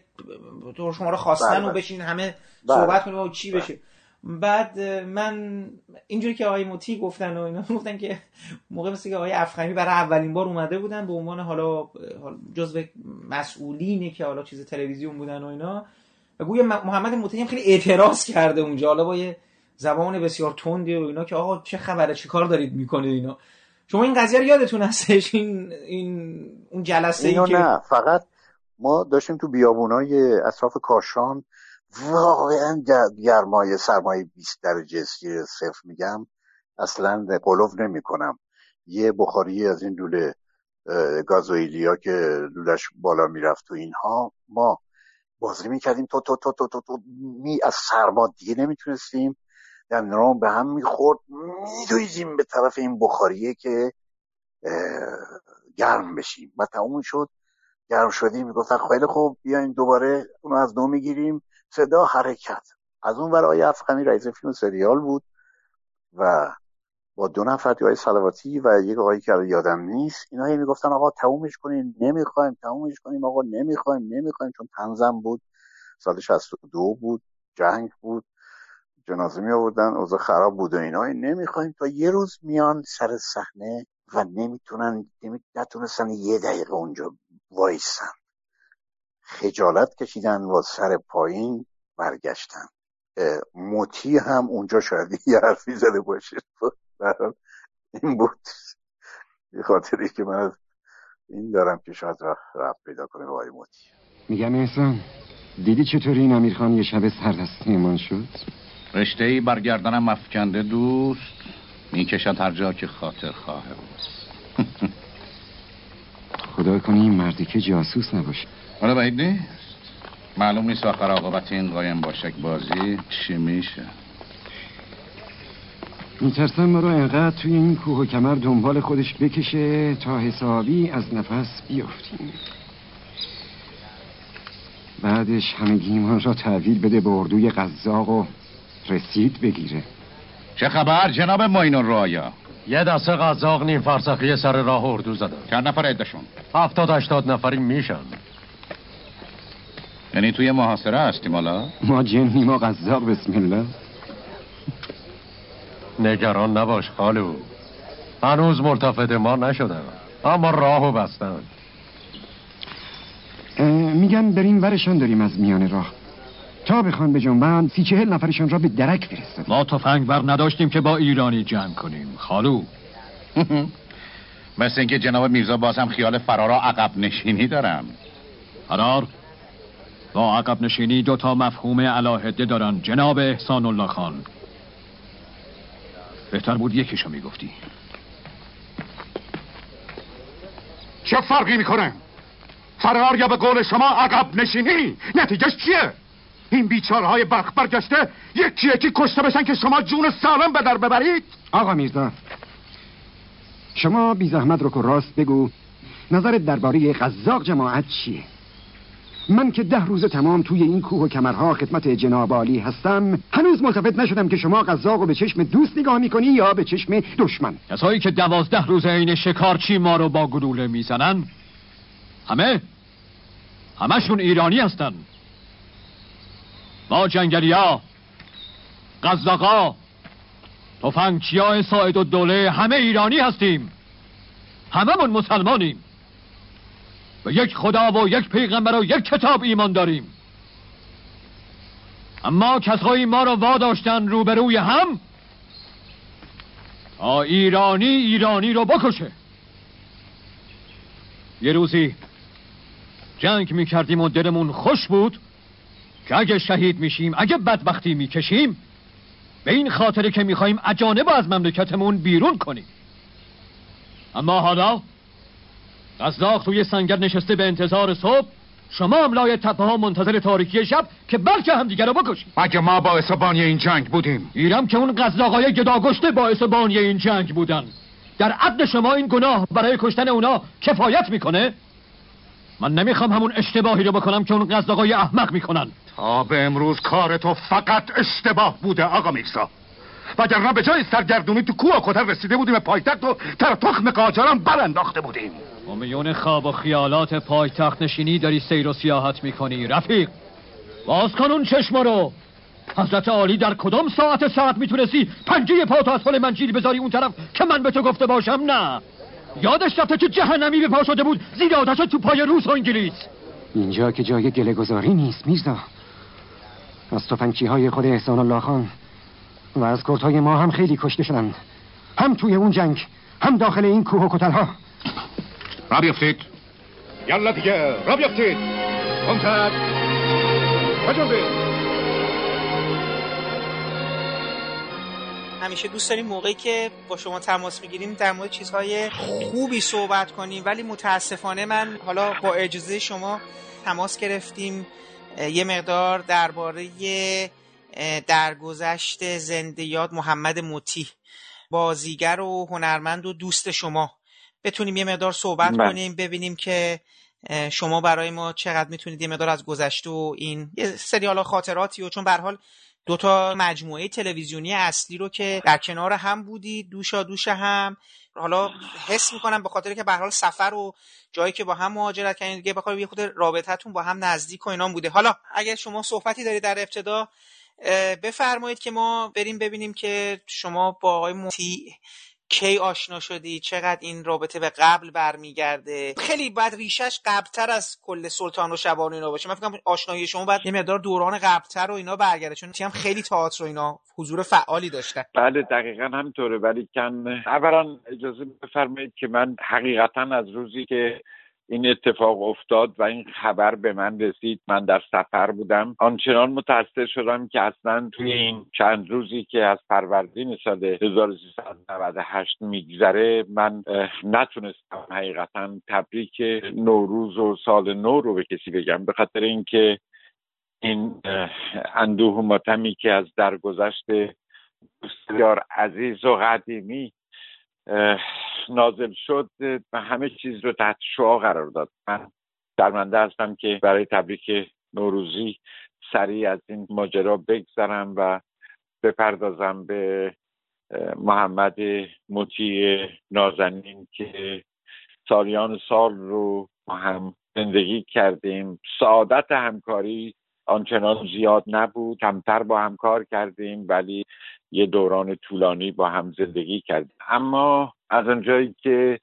[SPEAKER 4] شما رو خواستن و بله، بله. بشین همه بله. صحبت کنیم و چی بشه. بعد من اینجوری که آقای موتی گفتن و اینا گفتن که موقع مثل که آقای افخمی برای اولین بار اومده بودن به عنوان حالا جزو مسئولینی که حالا چیز تلویزیون بودن و اینا. و گویا محمد موتی هم خیلی اعتراض کرده اونجا. حالا با یه زبان بسیار تندی و اینا که آقا چه خبره چی کار دارید می‌کنید اینا؟ شما این قضیه رو یادتون هستش؟ این این اون جلسه ای
[SPEAKER 5] که نه فقط ما داشتیم تو بیابونای اطراف کاشان واقعا گرمای سرمایه 20 درجه صفر میگم اصلا قلوف نمی کنم یه بخاری از این لوله گازوئیلی ها که لولش بالا می‌رفت تو اینها ما بازی می‌کردیم تو تو تو تو تو, تو می از سرما دیگه نمی‌تونستیم. دندرام به هم می‌خورد. میدویدیم به طرف این بخاریه که گرم بشیم. و تموم شد. گرم شدیم. می‌گفتن خیلی خوب بیاین دوباره اونو از نو می‌گیریم. صدا حرکت. از اون برای افغانی رئیس فیلم سریال بود و با دو نفر های سلواتی و یک آقایی که یادم نیست اینا هی می‌گفتن آقا تمومش کنین. نمی‌خوایم تمومش کنیم آقا. نمی‌خوایم نمی‌خوایم. چون تنظم بود. سال 62 بود. جنگ بود. جنازه می آوردن اوضاع خراب بود و اینا. نمی‌خوایم تا یه روز میان سر صحنه و نمی‌تونن نتونستن یه دقیقه اونجا وایسن. خجالت کشیدن و سر پایین برگشتن. موتی هم اونجا شاید یه حرفی زده باشه. این بود. یه خاطری که من این دارم که شاید رفت پیدا کنه با موتی.
[SPEAKER 6] میگم احسان دیدی چطوری این امیرخان یه شب سردستی ایمان شد؟
[SPEAKER 7] رشته ای برگردنم افکنده دوست می‌کشد هر جا که خاطر خواهه بود
[SPEAKER 6] خدا کنی این مردی که جاسوس نباشه.
[SPEAKER 7] حالا باید نیست. معلوم نیست آخر آقابت این قایم باشک بازی چی میشه.
[SPEAKER 6] میترسم ما رو انقدر توی این کوه و کمر دنبال خودش بکشه تا حسابی از نفس بیافتیم بعدش همه ما را تحویل بده به اردوی قزاق و رسید بگیره.
[SPEAKER 7] چه خبر جناب ماینون رایا
[SPEAKER 8] یه دسته قزاق نیم فرسخی سر راه اردو زدن
[SPEAKER 7] چند نفر عدشون
[SPEAKER 8] هفتاد اشتاد نفری میشن.
[SPEAKER 7] یعنی توی محاصره هستیم حالا؟
[SPEAKER 6] ما جن ما قزاق بسم الله.
[SPEAKER 8] نگران نباش خالو. هنوز مرتفد ما نشدن اما راهو بستن.
[SPEAKER 6] میگن بریم ورشان داریم از میان راه. تا بخوان به جنبند سی چهل نفرشان را به درک فرستد
[SPEAKER 8] ما تفنگ بر نداشتیم که با ایرانی جنگ کنیم. خالو.
[SPEAKER 7] مثل اینکه جناب میرزا باز هم خیال فرارا عقب نشینی دارم
[SPEAKER 8] قرار با عقب نشینی دو تا مفهوم علاهده دارن جناب احسان الله خان. بهتر بود یکیشو می‌گفتی.
[SPEAKER 9] چه فرقی می‌کنه؟ فرار یا به قول شما عقب نشینی؟ نتیجهش چیه؟ این بیچارهای برخ برگشته یکی یکی کشته بشن که شما جون سالم به در ببرید.
[SPEAKER 6] آقا میرزا شما بی زحمت رو که راست بگو نظرت درباره قزاق جماعت چیه؟ من که ده روز تمام توی این کوه و کمرها خدمت جناب عالی هستم هنوز ملتفت نشدم که شما قزاق رو به چشم دوست نگاه می‌کنی یا به چشم دشمن.
[SPEAKER 8] کسایی که دوازده روز این شکارچی ما رو با گلوله می‌زنن همه همشون ایرانی هستن. ما جنگلیا قزاقا تفنگچیا ساعد و دوله همه ایرانی هستیم. هممون مسلمانیم. و یک خدا و یک پیغمبر و یک کتاب ایمان داریم. اما کسایی ما را واداشتن روبروی هم تا ایرانی ایرانی رو بکشه. یه روزی جنگ می‌کردیم و دلمون خوش بود. که اگه شهید میشیم اگه بدبختی می‌کشیم به این خاطره که می‌خوایم اجانب از مملکتمون بیرون کنیم. اما حالا قزاق توی سنگر نشسته به انتظار صبح شما هم لای تپه ها منتظر تاریکی شب که بلکه هم دیگر رو بکشیم
[SPEAKER 9] اگه ما باعث بانی این جنگ بودیم؟
[SPEAKER 8] ایرم که اون قزاقای گداگشته باعث بانی این جنگ بودن. در عدل شما این گناه برای کشتن اونا کفایت می‌کنه؟ من نمی‌خوام همون اشتباهی رو بکنم که اون قزاقای احمق می‌کنن.
[SPEAKER 9] تا به امروز کار تو فقط اشتباه بوده آقا میرزا. وگرنه به جای سرگردونی تو کوه کتر رسیده بودیم پایتخت و تر تخم قاجران برانداخته بودیم.
[SPEAKER 8] با میون خواب و خیالات پایتخت نشینی داری سیر و سیاحت می‌کنی رفیق. باز کن اون چشم رو. حضرت عالی در کدام ساعت ساعت می‌تونستی پنجه پا تو از حال منجیل بذاری اون طرف که من به تو گفته باشم؟ نه. یادش رفته که جهنمی به پا شده بود. زیر آتش تو پای روس و انگلیس.
[SPEAKER 6] اینجا که جای گله گذاری نیست میرزا. از تفنگچی های خود احسان الله خان و از های ما هم خیلی کشته شدند. هم توی اون جنگ هم داخل این کوه و کتل ها را بیفتید یالا دیگه را بیفتید کنتر.
[SPEAKER 4] همیشه دوست داریم موقعی که با شما تماس می‌گیریم در مورد چیزهای خوبی صحبت کنیم ولی متاسفانه من حالا با اجازه شما تماس گرفتیم یه مقدار درباره درگذشت زنده یاد محمد موتی بازیگر و هنرمند و دوست شما بتونیم یه مقدار صحبت من. بله. کنیم ببینیم که شما برای ما چقدر می‌تونید یه مقدار از گذشته و این یه سری حالا خاطراتی و چون به حال دو تا مجموعه تلویزیونی اصلی رو که در کنار هم بودید دوشا دوش هم. حالا حس می‌کنم به خاطر که به حال سفر و جایی که با هم مهاجرت کردین دیگه بخاطر یه خود رابطتون با هم نزدیک و اینا بوده. حالا اگر شما صحبتی دارید در ابتدا بفرمایید که ما بریم ببینیم که شما با آقای موتی کی آشنا شدی؟ چقدر این رابطه به قبل برمیگرده؟ خیلی بعد ریشش قبلتر از کل سلطان و شبان اینا باشه. من فکر آشنایی شما بعد یه مقدار دوران قبلتر و اینا برگرده. چون هم خیلی تئاتر و اینا حضور فعالی داشتن
[SPEAKER 10] بله دقیقا همینطوره. ولی کن اولا اجازه بفرمایید که من حقیقتا از روزی که این اتفاق افتاد و این خبر به من رسید. من در سفر بودم. آنچنان متاثر شدم که اصلا توی این چند روزی که از فروردین سال 1398 میگذره من نتونستم حقیقتا تبریک نوروز و سال نو رو به کسی بگم. به خاطر اینکه این اندوه و ماتمی که از درگذشت بسیار عزیز و قدیمی نازل شد و همه چیز رو تحت شعا قرار داد. من درمنده هستم که برای تبریک نوروزی سریع از این ماجرا بگذرم و بپردازم به محمد مطیع نازنین که سالیان سال رو هم زندگی کردیم. سعادت همکاری آنچنان زیاد نبود. کمتر با هم کار کردیم ولی یه دوران طولانی با هم زندگی کردیم. اما از اونجایی که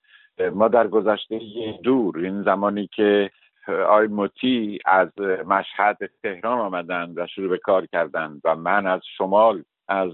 [SPEAKER 10] ما در گذشته دور این زمانی که آی موتی از مشهد تهران آمدند و شروع به کار کردند و من از شمال از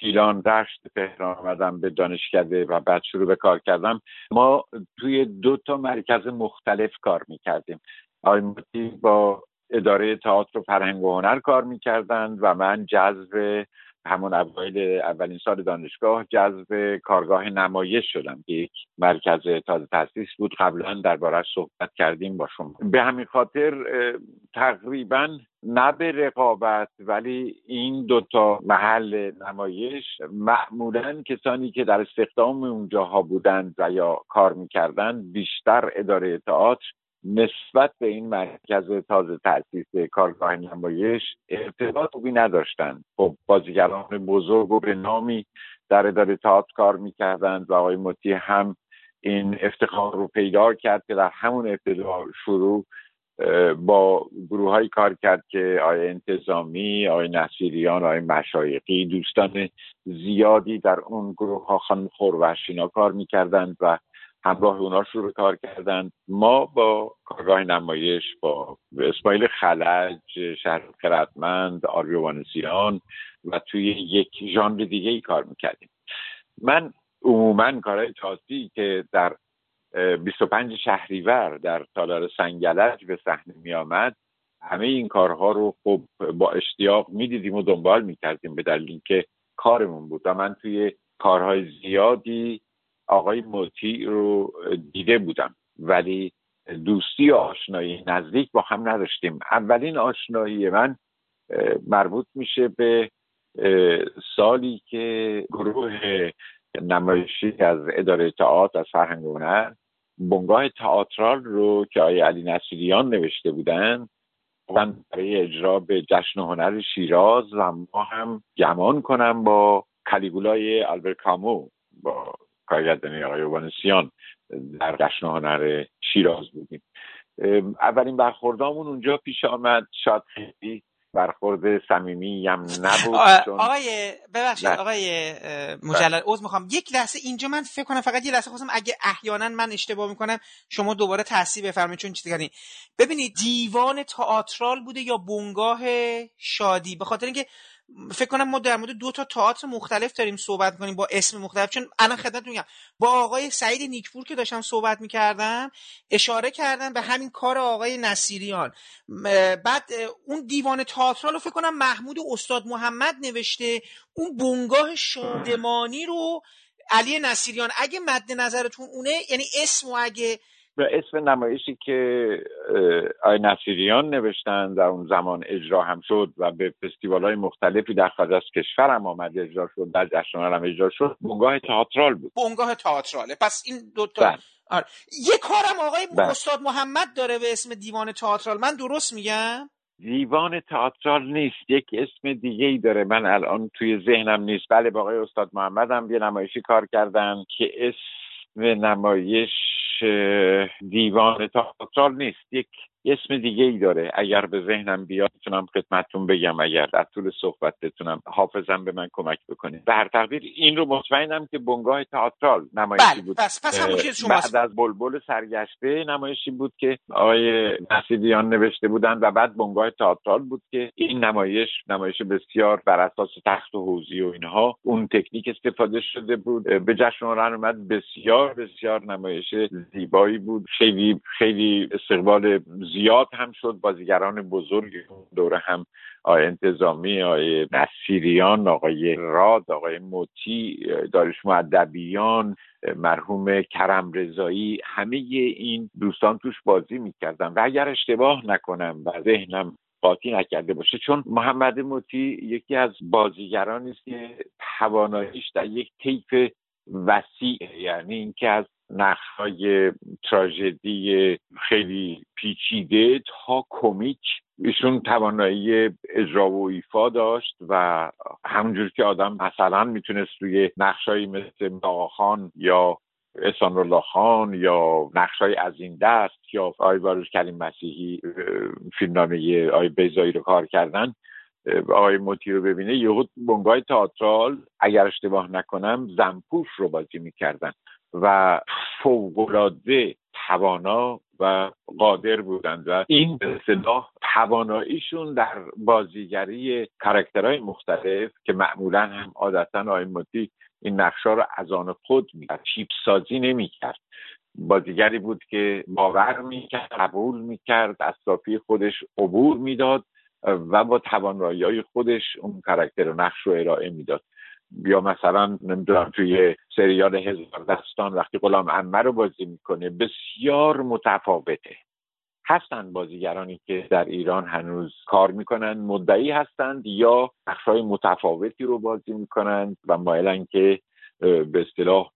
[SPEAKER 10] ایران دشت تهران آمدم به دانشکده و بعد شروع به کار کردم. ما توی دو تا مرکز مختلف کار می‌کردیم. آی موتی با اداره تئاتر و فرهنگ و هنر کار می‌کردند و من جذب همون اوایل اولین سال دانشگاه جذب کارگاه نمایش شدم که یک مرکز تازه تاسیس بود. قبلا دربارهش صحبت کردیم با شما. به همین خاطر تقریبا نه به رقابت ولی این دوتا محل نمایش معمولا کسانی که در استخدام اونجاها بودند و یا کار می‌کردند بیشتر اداره تئاتر نسبت به این مرکز تازه تاسیس کارگاه نمایش ارتباط خوبی نداشتند خب بازیگران بزرگ و به نامی در اداره تئاتر کار می‌کردند و آقای مطیع هم این افتخار رو پیدا کرد که در همون ابتدا شروع با گروه های کار کرد که آقای انتظامی، آقای نصیریان، آقای مشایقی دوستان زیادی در اون گروه ها خانم خوروشینا کار می‌کردند و همراه اونا شروع کار کردن. ما با کارگاه نمایش با اسماعیل خلج شهر خردمند آریوانسیان و توی یک ژانر دیگه ای کار می‌کردیم. من عموما کارهای تاسی که در 25 شهریور در تالار سنگلج به صحنه می آمد همه این کارها رو خب با اشتیاق می‌دیدیم و دنبال می‌کردیم به دلیل اینکه کارمون بود. و من توی کارهای زیادی آقای موتی رو دیده بودم ولی دوستی و آشنایی نزدیک با هم نداشتیم. اولین آشنایی من مربوط میشه به سالی که گروه نمایشی از اداره تئاتر از فرهنگ هنر بنگاه تئاترال رو که آقای علی نصیریان نوشته بودن من برای اجرا به جشن هنر شیراز و ما هم گمان کنم با کلیگولای آلبر کامو با کارگردانی آقای اوبانسیان در جشن هنر شیراز بودیم. اولین برخوردامون اونجا پیش آمد. شاید خیلی برخورد صمیمی هم نبود
[SPEAKER 4] آقای ببخشید آقای مجلل عذر می‌خوام. یک لحظه اینجا من فکر کنم فقط یه لحظه خواستم اگه احیانا من اشتباه می‌کنم شما دوباره تحصیل بفرمایید چون چیزی کردین ببینید دیوان تئاترال بوده یا بنگاه شادی؟ به خاطر اینکه فکر کنم ما در مورد دو تا تئاتر مختلف داریم صحبت کنیم با اسم مختلف چون الان خدمت میگم با آقای سعید نیکپور که داشتم صحبت می‌کردم اشاره کردن به همین کار آقای نصیریان. بعد اون دیوان تئاترال رو فکر کنم محمود استاد محمد نوشته اون بنگاه شادمانی رو علی نصیریان. اگه مد نظرتون اونه یعنی اسم و اگه
[SPEAKER 10] به اسم نمایشی که آی نصیریان نوشتن در اون زمان اجرا هم شد و به فستیوال های مختلفی در خارج از کشور هم آمد اجرا شد در جشنواره هم اجرا شد بنگاه تئاترال بود.
[SPEAKER 4] بنگاه تئاتراله. پس این دوتا بله. آره. یه کارم آقای بله. استاد محمد داره به اسم دیوان تئاترال. من درست میگم؟
[SPEAKER 10] دیوان تئاترال نیست. یک اسم دیگه ای داره. من الان توی ذهنم نیست. بله با آقای استاد محمد هم یه نمایشی کار کردن که اسم نمایش دیوان تئاترال نیست. یک اسم دیگه ای داره. اگر به ذهنم بیاد می‌تونم خدمتتون بگم. اگر در طول صحبت بتونم حافظم به من کمک بکنه. به هر تقدیر این رو مطمئنم که بنگاه تئاترال نمایشی بله، بود.
[SPEAKER 4] پس پس
[SPEAKER 10] بعد از بلبل سرگشته نمایشی بود که آقای نصیریان نوشته بودن و بعد بنگاه تئاترال بود که این نمایش نمایش بسیار بر اساس تخت و حوزی و اینها اون تکنیک استفاده شده بود. به جشن اومد. بسیار بسیار نمایش زیبایی بود. خیلی خیلی استقبال زیاد هم شد. بازیگران بزرگ دوره هم آقای انتظامی آقای نصیریان آقای راد آقای موتی دارش معدبیان مرحوم کرم رضایی همه این دوستان توش بازی می‌کردن. و اگر اشتباه نکنم و ذهنم قاطی نکرده باشه چون محمد موتی یکی از بازیگرانی است که تواناییش در یک طیف وسیع یعنی اینکه از نقشهای تراژدی خیلی پیچیده تا کمیک. ایشون توانایی اجرا و ایفا داشت و همونجور که آدم مثلا می‌تونست روی نقشهایی مثل خان یا احسان الله خان یا نقشای از این دست یا آی باروش کریم مسیحی فیلمنامه آی بیزایی رو کار کردن آقای موتی رو ببینه یهود بنگاه تئاترال اگر اشتباه نکنم زنپوش رو بازی می‌کردن. و فوقالعاده توانا و قادر بودند و این به اصطلاح تواناییشون در بازیگری character های مختلف که معمولا هم عادتا آقای مطیع این نقشا رو از آن خود می‌کرد تیپ سازی نمی‌کرد. بازیگری بود که باور می‌کرد قبول می‌کرد از صافی خودش عبور می‌داد و با توانایی خودش اون character و نقش رو ارائه می‌داد. یا مثلا نمی‌دونم توی سریال هزار دستان وقتی غلام امه رو بازی می‌کنه بسیار متفاوته. هستند بازیگرانی که در ایران هنوز کار می‌کنن مدعی هستند یا نقشهای متفاوتی رو بازی می‌کنند و مایلن که به اصطلاح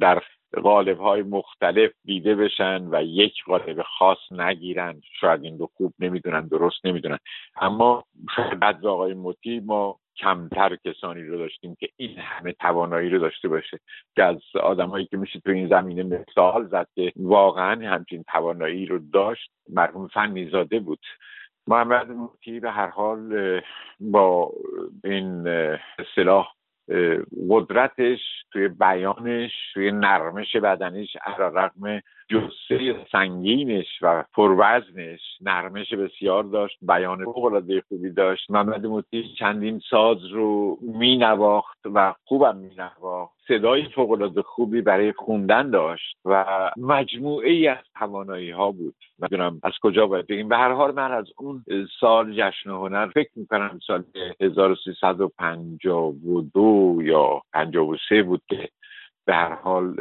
[SPEAKER 10] در قالب های مختلف دیده بشن و یک قالب خاص نگیرن. شاید این رو خوب نمی‌دونن درست نمی‌دونن. اما شاید بعد آقای موتی ما کمتر کسانی رو داشتیم که این همه توانایی رو داشته باشه که از آدمایی که میشه تو این زمینه مثال زد که واقعا همچین توانایی رو داشت مرحوم فنیزاده بود. محمد موتی به هر حال با این اصطلاح قدرتش توی بیانش توی نرمش بدنش علا رقم جسه سنگینش و پروزنش نرمش بسیار داشت بیان فوقالعاده خوبی داشت. محمد موتی چندین ساز رو می نواخت و خوبم می نواخت صدای فوقالعاده خوبی برای خوندن داشت و مجموعه ای از توانایی ها بود. ندونم از کجا باید بگیم. به هر حال من از اون سال جشن هنر فکر می‌کنم سال 1352 یا 53 بود که به هر حال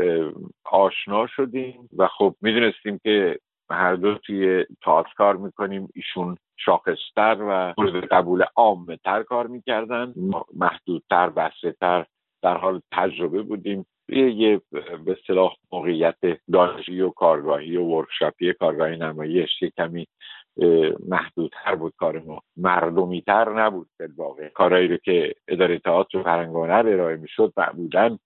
[SPEAKER 10] آشنا شدیم و خب می‌دونستیم که هر دو توی تئاتر کار می‌کنیم ایشون شاخصتر و مورد قبول عامتر کار می‌کردن. محدودتر بسته در حال تجربه بودیم. یه به اصطلاح موقعیت دانشی و کارگاهی و ورکشاپی کارگاهی نمایش یه کمی محدودتر بود. کار ما مردمیتر نبود. به واقع کارهایی رو که اداره تئاتر و فرهنگ ارائه می‌شد معمولا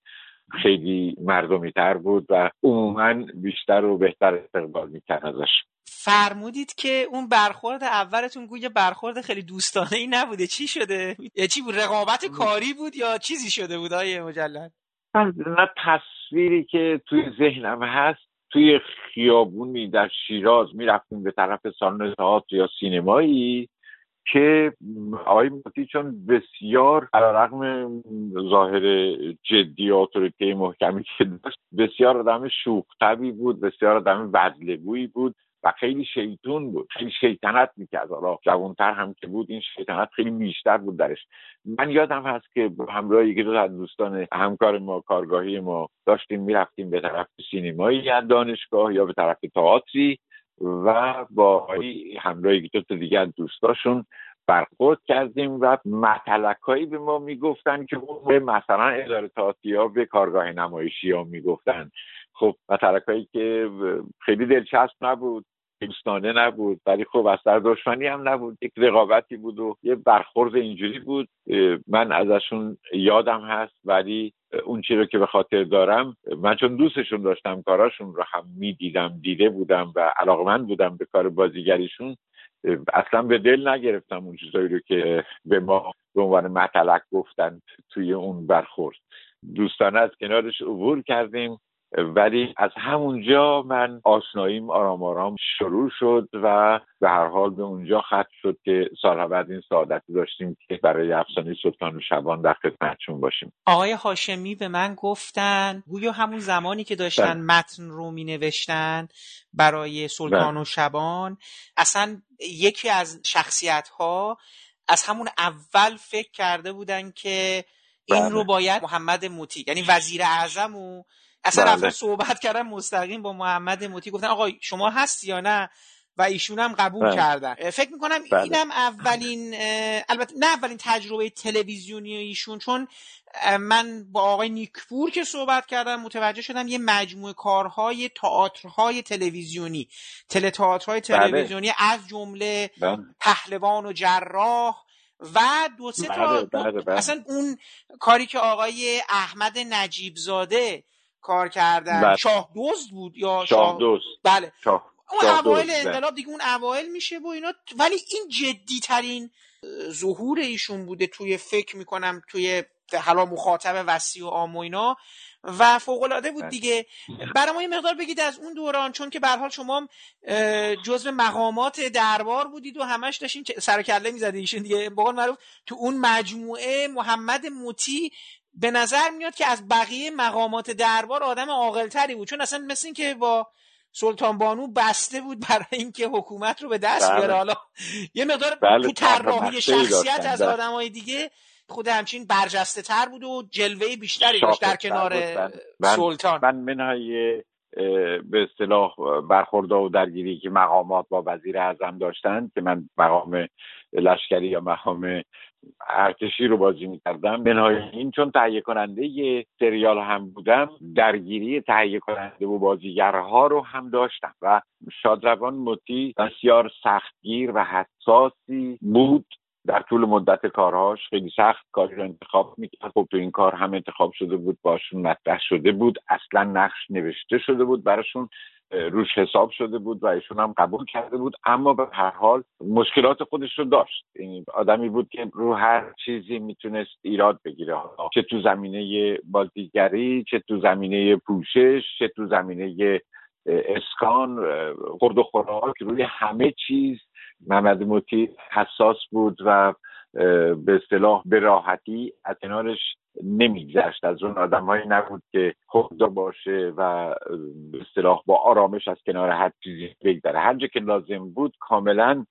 [SPEAKER 10] خیلی مردمی تر بود و عموما بیشتر و بهتر استقبال می‌کرد ازش.
[SPEAKER 4] فرمودید که اون برخورد اولتون گویا برخورد خیلی دوستانه ای نبوده. چی شده؟ یا چی بود؟ رقابت کاری بود یا چیزی شده بود آیه مجلل؟
[SPEAKER 10] نه تصویری که توی ذهنم هست توی خیابونی در شیراز می‌رفتیم به طرف سالن تئاتر یا سینمایی. که آقای موتی چون بسیار رقم ظاهر جدی و اتوریته محکمی که داشت بسیار آدم شوختبی بود بسیار آدم بدلگویی بود و خیلی شیطون بود خیلی شیطنت می‌کرد. حالا جوانتر هم که بود این شیطنت خیلی بیشتر بود درش. من یادم هست که همراه یکی دو از دوستان همکار ما کارگاهی ما داشتیم می‌رفتیم به طرف سینمایی یا دانشگاه یا به طرف تئاتری. و با همراه یکی دو تا دیگه دوستاشون برخورد کردیم و مطلقایی به ما می‌گفتن که مثلا اداره تاعتی ها به کارگاه نمایشی ها می‌گفتن. خب مطلقایی که خیلی دلچسب نبود. دوستانه نبود ولی خب از در دشمنی هم نبود. یک رقابتی بود و یه برخورد اینجوری بود. من ازشون یادم هست ولی اون چی رو که به خاطر دارم من چون دوستشون داشتم کاراشون رو هم می‌دیدم دیده بودم و علاقمند بودم به کار بازیگریشون. اصلا به دل نگرفتم اون چیزایی رو که به ما به عنوان مطلق گفتن توی اون برخورد. دوستانه از کنارش عبور کردیم. ولی از همونجا من آشناییم آرام آرام شروع شد و به هر حال به اونجا ختم شد که سالها بعد این سعادتی داشتیم که برای افسانه سلطان و شبان در خدمتشون باشیم
[SPEAKER 4] آقای هاشمی به من گفتن گویا همون زمانی که داشتن بله. متن رو می نوشتن برای سلطان و بله. شبان اصلا یکی از شخصیت ها از همون اول فکر کرده بودن که این رو بله. باید محمد موتی یعنی وزیر اعظم و اصلا بله. رفتن صحبت کردن مستقیم با محمد موتی گفتن آقا شما هستی یا نه و ایشون هم قبول بله. کردن فکر می‌کنم بله. اینم اولین البته نه اولین تجربه تلویزیونی ایشون چون من با آقای نیکپور که صحبت کردم متوجه شدم یه مجموعه کارهای تئاترهای تلویزیونی تله تئاترهای بله. تلویزیونی از جمله پهلوان و جراح و دو سه تا اصلا اون کاری که آقای احمد نجیب زاده کار کردن بله. شاه دوست بود یا
[SPEAKER 10] شاه,
[SPEAKER 4] بله شاه. اون اوایل بله. انقلاب دیگه اون اوایل میشه و اینا ولی این جدی ترین ظهور ایشون بوده توی فکر می‌کنم توی حالا مخاطب وسیع و عام و اینا و فوق العاده بود بله. دیگه برای ما یه مقدار بگید از اون دوران چون که به حال شما جزء مقامات دربار بودید و همش داشتین سر کله می‌زدید ایشون دیگه بقول معروف تو اون مجموعه محمد موتی به نظر میاد که از بقیه مقامات دربار آدم عاقلتری بود چون اصلا مثل این که با سلطان بانو بسته بود برای اینکه حکومت رو به دست بله. بیاره حالا یه مقدار بله. تو طراحی شخصیت از بله. آدمای دیگه خود همچین برجسته تر بود و جلوه بیشتری داشت در کنار بله. سلطان
[SPEAKER 10] من منهای به اصطلاح برخورده و درگیری که مقامات با وزیر اعظم داشتن که من مقام لشکری یا مقام ارتشی رو بازی می‌کردم. منهای این چون تهیه کننده یه سریال هم بودم درگیری تهیه کننده و بازیگرها رو هم داشتم و شادروان مطی بسیار سختگیر و حساسی بود. در طول مدت کارهاش خیلی سخت کاری رو انتخاب می‌کرد. خب تو این کار هم انتخاب شده بود باشون مطرح شده بود. اصلا نقش نوشته شده بود براشون. روش حساب شده بود و ایشون هم قبول کرده بود اما به هر حال مشکلات خودش رو داشت. این آدمی بود که رو هر چیزی می‌تونست ایراد بگیره. چه تو زمینه بازیگری چه تو زمینه پوشش چه تو زمینه اسکان خورد و خوراک روی همه چیز محمد موتی حساس بود و به اصطلاح به راحتی از کنارش نمیگذشت. از اون آدمهایی نبود که خدا باشه و به با آرامش از کنار هر چیزی بگذره. هر که لازم بود کاملا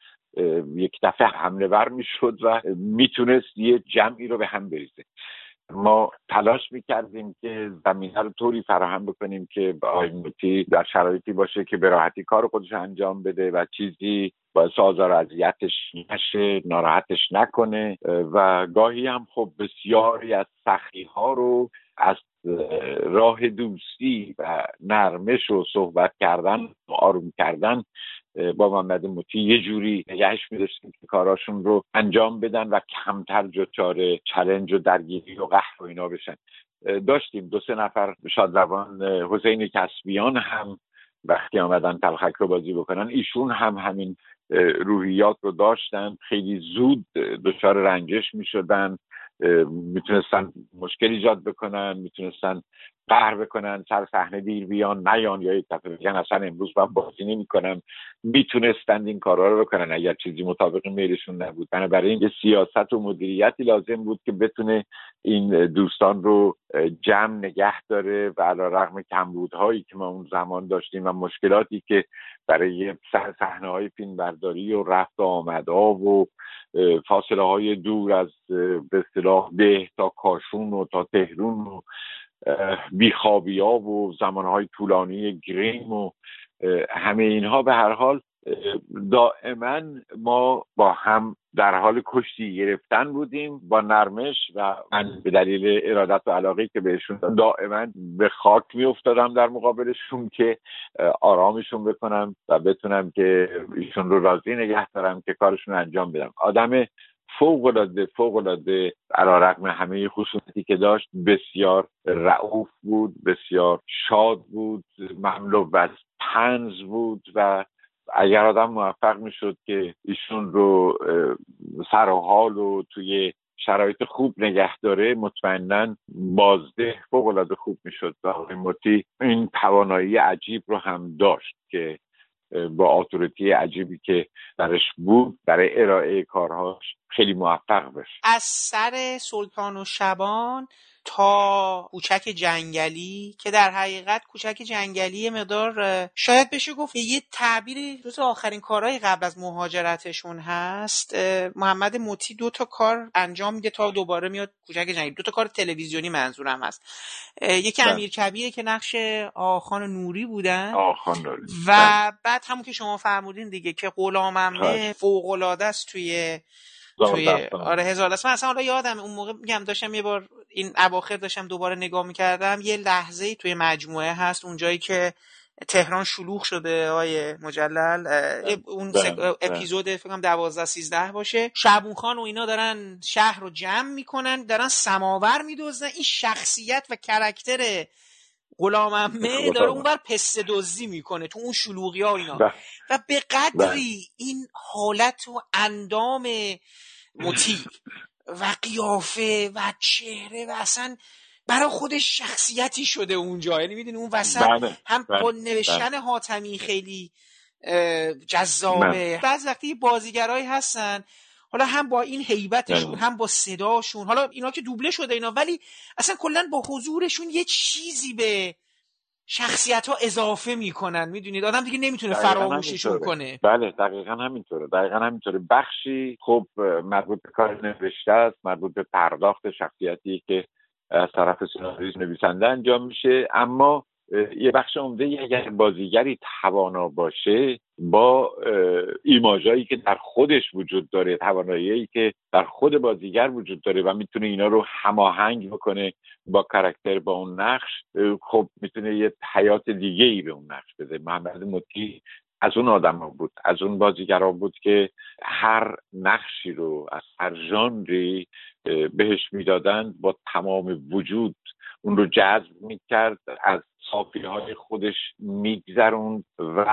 [SPEAKER 10] یک دفعه حمله ور می‌شد و می‌تونست یه جمعی رو به هم بریزه. ما تلاش می‌کردیم که زمینه رو طوری فراهم بکنیم که آقای موتی در شرایطی باشه که به راحتی کار خودش انجام بده و چیزی باعث آزار اذیتش نشه ناراحتش نکنه. و گاهی هم خب بسیاری از سخی ها رو از راه دوستی و نرمش و صحبت کردن و آروم کردن با محمد موتی یه جوری نگهش میداشتیم که کاراشون رو انجام بدن و کمتر جوچار چلنج و درگیری و قهر و اینا بشن. داشتیم دو سه نفر شادروان حسین کسبیان هم وقتی آمدن تلخک رو بازی بکنن ایشون هم همین روحیات رو داشتن. خیلی زود دچار رنجش می شدن می‌تونستن مشکل ایجاد بکنن می‌تونستن قهر بکنن سر صحنه دیر بیان نیان یا یک دفعه بگن اصلا امروز من بازی نمی‌کنم. می‌تونستند این کارها رو بکنن. اگر چیزی مطابق میلشون نبود. بنابراین یه سیاست و مدیریتی لازم بود که بتونه این دوستان رو جمع نگه داره و علا رغم کمبودهایی که ما اون زمان داشتیم و مشکلاتی که برای صحنه های فیلم برداری و رفت آمدها و فاصله های دور از به اصطلاح ده تا کاشون و تا تهرون و بیخوابی ها و زمانهای طولانی گریم و همه اینها به هر حال دائما ما با هم در حال کشتی گرفتن بودیم با نرمش و من به دلیل ارادت و علاقه که بهشون دائما به خاک می افتادم در مقابلشون که آرامشون بکنم و بتونم که ایشون رو راضی نگه دارم که کارشون انجام بدم. آدم فوق العاده فوق العاده رقم همه خصوصیتی که داشت بسیار رعوف بود بسیار شاد بود مملو از پنز بود و اگر آدم موفق می‌شد که ایشون رو سر و حال و توی شرایط خوب نگه داره مطمئنا بازده فوق العاده خوب می‌شد. و آقای این توانایی عجیب رو هم داشت که با اتوریتی عجیبی که درش بود برای ارائه کارهاش خیلی موفق بشه.
[SPEAKER 4] از سر سلطان و شبان تا کوچک جنگلی که در حقیقت کوچک جنگلی مقدار شاید بشه گفت یه تعبیر جز آخرین کارهای قبل از مهاجرتشون هست محمد موتی دو تا کار انجام میده تا دوباره میاد کوچک جنگلی دو تا کار تلویزیونی منظورم هست یکی بله. امیر کبیره که نقش آخان نوری بودن
[SPEAKER 10] آخان نوری
[SPEAKER 4] و بله. بعد همون که شما فرمودین دیگه که غلاممه بله. فوق العاده است توی توی آره هزار دست من اصلا حالا یادم اون موقع میگم داشتم یه بار این اواخر داشتم دوباره نگاه می‌کردم یه لحظه ای توی مجموعه هست اونجایی که تهران شلوغ شده های مجلل اون بله، بله. اپیزود فکر کنم 12 13 باشه. شعبون خان و اینا دارن شهر رو جمع می‌کنن دارن سماور میدوزن این شخصیت و کرکتر غلام داره اونور پسته دزدی می‌کنه تو اون شلوغی ها اینا. بله. و به قدری این حالت و اندام مطیع و قیافه و چهره و اصلا برای خودش شخصیتی شده اونجا. یعنی می‌دونی اون وسط بله، هم بله، با نوشتن بله. حاتمی خیلی جذابه. بعض وقتی بازیگرایی هستن حالا هم با این حیبتشون هم با صداشون حالا اینا که دوبله شده اینا ولی اصلا کلا با حضورشون یه چیزی به شخصیت ها اضافه می‌کنن می‌دونید؟ آدم دیگه نمی‌تونه فراموششون کنه
[SPEAKER 10] بله دقیقا همینطوره. دقیقا همینطوره. بخشی خب مربوط به کار نوشته است مربوط به پرداخت شخصیتی که از طرف سناریست نویسنده انجام میشه. اما یه بخش عمده اگر بازیگری توانا باشه با ایماجایی که در خودش وجود داره توانایی که در خود بازیگر وجود داره و می‌تونه اینا رو هماهنگ بکنه با کرکتر با اون نقش خب می‌تونه یه حیات دیگه ای به اون نقش بده. محمد مطی از اون آدم ها بود از اون بازیگرا بود که هر نقشی رو از هر ژانری بهش می‌دادن با تمام وجود اون رو جذب می‌کرد از صافی های خودش میگذروند و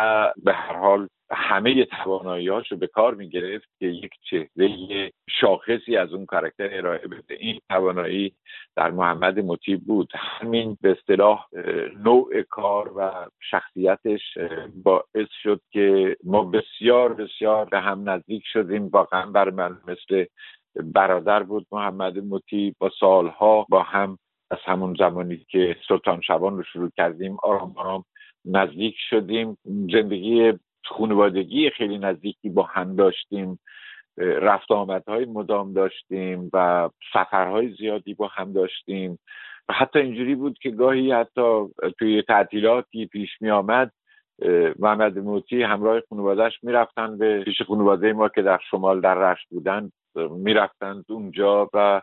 [SPEAKER 10] به هر حال همه تواناییهاش رو به کار می‌گرفت که یک چهره شاخصی از اون کارکتر ارائه بده. این توانایی در محمد مطیب بود. همین به اصطلاح نوع کار و شخصیتش باعث شد که ما بسیار بسیار به هم نزدیک شدیم. واقعا بر من مثل برادر بود محمد مطیب با سالها با هم از همون زمانی که سلطان شبان رو شروع کردیم آرام آرام نزدیک شدیم. زندگی خانوادگی خیلی نزدیکی با هم داشتیم. رفت آمدهای مدام داشتیم و سفرهای زیادی با هم داشتیم. و حتی اینجوری بود که گاهی حتی توی تعطیلاتی پیش می آمد محمد موتی همراه خانوادهش می‌رفتن به پیش خانواده ما که در شمال در رشت بودن می‌رفتند اونجا و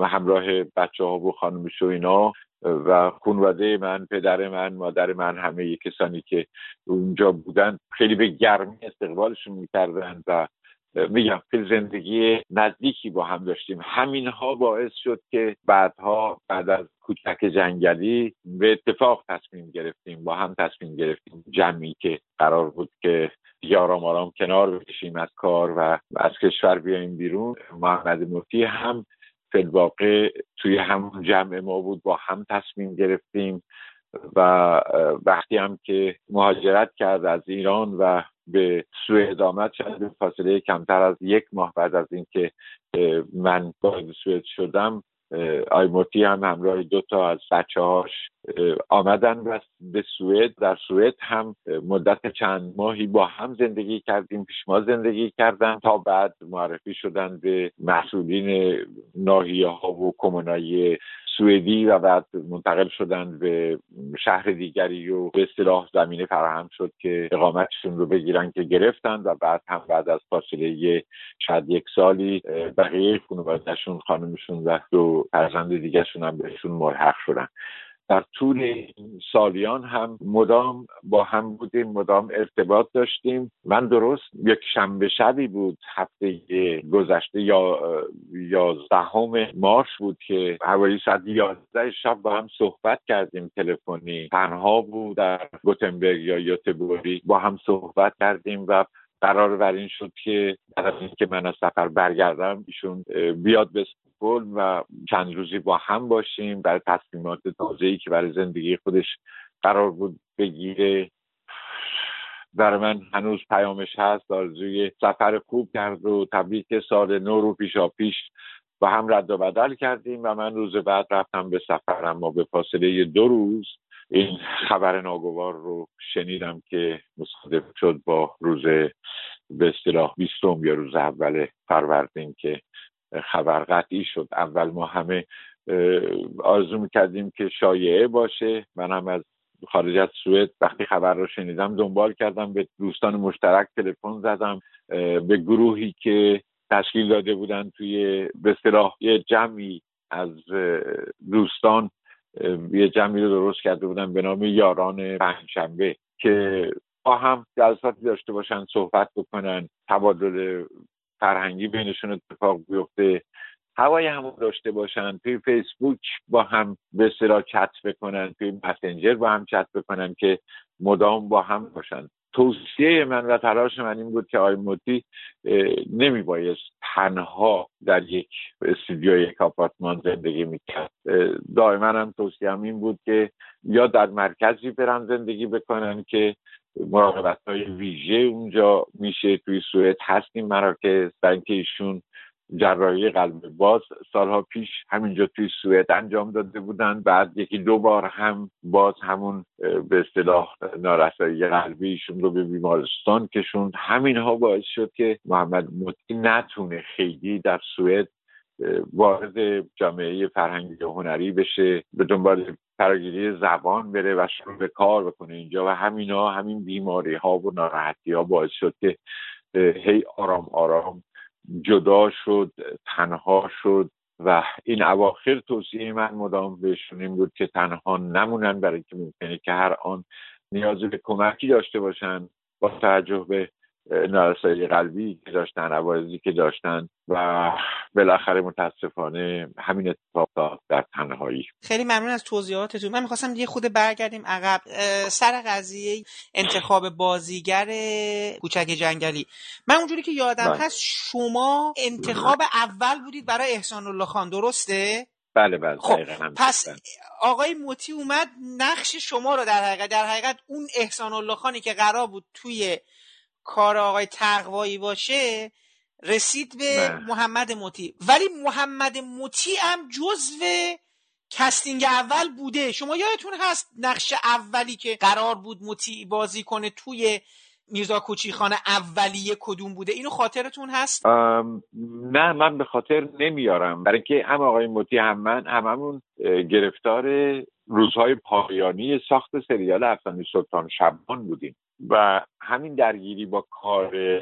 [SPEAKER 10] همراه بچه ها و خانمش و اینا. و خانواده من پدر من مادر من همه کسانی که اونجا بودن خیلی به گرمی استقبالشون می‌کردن و میگم که زندگی نزدیکی با هم داشتیم. همینها باعث شد که بعدها بعد از کوچک جنگلی به اتفاق تصمیم گرفتیم با هم تصمیم گرفتیم جمعی که قرار بود که دیگه آرام کنار بکشیم از کار و از کشور بیاییم بیرون. محمد مفتی هم واقع توی همون جمع ما بود با هم تصمیم گرفتیم و وقتی هم که مهاجرت کرد از ایران و به سوئد آمد به فاصله کمتر از یک ماه بعد از اینکه من وارد سوئد شدم آیموتی هم همراه دو تا از بچه هاش آمدن و به سوئد. در سوئد هم مدت چند ماهی با هم زندگی کردیم پیش ما زندگی کردن. تا بعد معرفی شدن به مسئولین ناحیه ها و کمونایی سوئدی و بعد منتقل شدن به شهر دیگری و به اصطلاح زمینه فراهم شد که اقامتشون رو بگیرن که گرفتن و بعد هم بعد از فاصله شاید یک سالی بقیه خانوادهشون خانمشون و دو فرزند دیگرشون هم بهشون ملحق شدن. در طول سالیان هم مدام با هم بودیم مدام ارتباط داشتیم. من درست یک شنبه شبی بود هفته گذشته یا یازدهم مارس بود که حوالی ساعت یازده شب با هم صحبت کردیم تلفنی. تنها بود در گوتنبرگ یا یوتبوری با هم صحبت کردیم و قرار بر این شد که بعد از اینکه من از سفر برگردم ایشون بیاد به و چند روزی با هم باشیم برای تصمیمات ای که برای زندگی خودش قرار بود بگیره. برای من هنوز پیامش هست آرزوی سفر خوب کرد و تبریک سال نو رو پیشا پیش و هم رد و بدل کردیم و من روز بعد رفتم به سفر اما به فاصله دو روز این خبر ناگوار رو شنیدم که مصادف شد با روز به اصطلاح بیستم یا روز اول فروردین که خبر قطعی شد. اول ما همه آرزو می‌کردیم که شایعه باشه. من هم از خارج از سوئد وقتی خبر رو شنیدم دنبال کردم. به دوستان مشترک تلفن زدم. به گروهی که تشکیل داده بودن توی به اصطلاح یه جمعی از دوستان یه جمعی رو درست کرده بودن به نام یاران پنجشنبه که با هم جلساتی داشته باشن صحبت بکنن تبادل فرهنگی بینشون اتفاق بیفته هوای هم داشته باشن توی فیسبوک با هم به اصطلاح چت بکنن توی مسنجر با هم چت بکنن که مدام با هم باشن. توصیه من و تلاش من این بود که آی موتی بایست تنها در یک استودیو یک آپارتمان زندگی می‌کرد. دائما هم توصیه هم این بود که یا در مرکزی برن زندگی بکنن که مراقبت های ویژه اونجا میشه. توی سوئد هستیم مراکز در اینکه ایشون جراحی قلب باز سالها پیش همینجا توی سوئد انجام داده بودن. بعد یکی دو بار هم باز همون به اصطلاح نارسایی قلبی رو به بیمارستان کشوند. همینها باعث شد که محمد مطی نتونه خیلی در سوئد وارد جامعه فرهنگی و هنری بشه به دنبال فراگیری زبان بره و شروع به کار بکنه اینجا. و همینا همین بیماری ها و ناراحتی ها باعث شد که هی آرام آرام جدا شد تنها شد و این اواخر توصیه من مدام بهشون این بود که تنها نمونن برای که ممکنه که هر آن نیاز به کمکی داشته باشن با توجه به نارسایی قلبی که داشتن عوارضی که داشتن و بالاخره متاسفانه همین اتفاق در تنهایی.
[SPEAKER 4] خیلی ممنون از توضیحاتتون. من می‌خواستم یه خود برگردیم عقب. سر قضیه انتخاب بازیگر کوچک جنگلی. من اونجوری که یادم بله. هست شما انتخاب اول بودید برای احسان الله خان درسته؟
[SPEAKER 10] بله بله.
[SPEAKER 4] خب پس. آقای موتی اومد نقش شما رو در حقیقت در حقیقت اون احسان الله خانی که قرار بود توی کار آقای تقوایی باشه رسید به نه. محمد موتی. ولی محمد موتی هم جزو کستینگ اول بوده. شما یادتون هست نقش اولی که قرار بود موتی بازی کنه توی میرزا کوچیخانه اولیه کدوم بوده؟ اینو خاطرتون هست؟
[SPEAKER 10] نه من به خاطر نمیارم. برای اینکه هم آقای موتی هم من هممون گرفتار روزهای پایانی ساخت سریال افسانه سلطان شبان بودیم. و همین درگیری با کار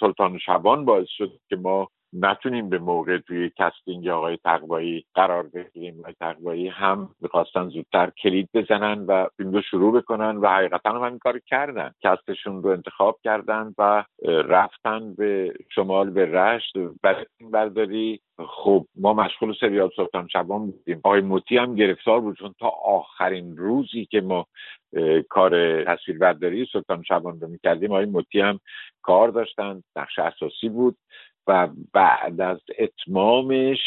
[SPEAKER 10] سلطان شبان باعث شد که ما نتونیم به موقع توی casting آقای تقوایی قرار بگیریم. آقای تقوایی هم می‌خواستن زودتر کلید بزنن و فیلم رو شروع بکنن و حقیقتا هم این کار کردن. cast شون رو انتخاب کردن و رفتن به شمال به رشت. برای فیلم برداری خب ما مشغول سریال سلطان شبان بودیم. آقای مطیع هم گرفتار بود چون تا آخرین روزی که ما کار تصویربرداری سلطان شبان رو می‌کردیم آقای مطیع هم کار داشتن. نقش اساسی بود. و بعد از اتمامش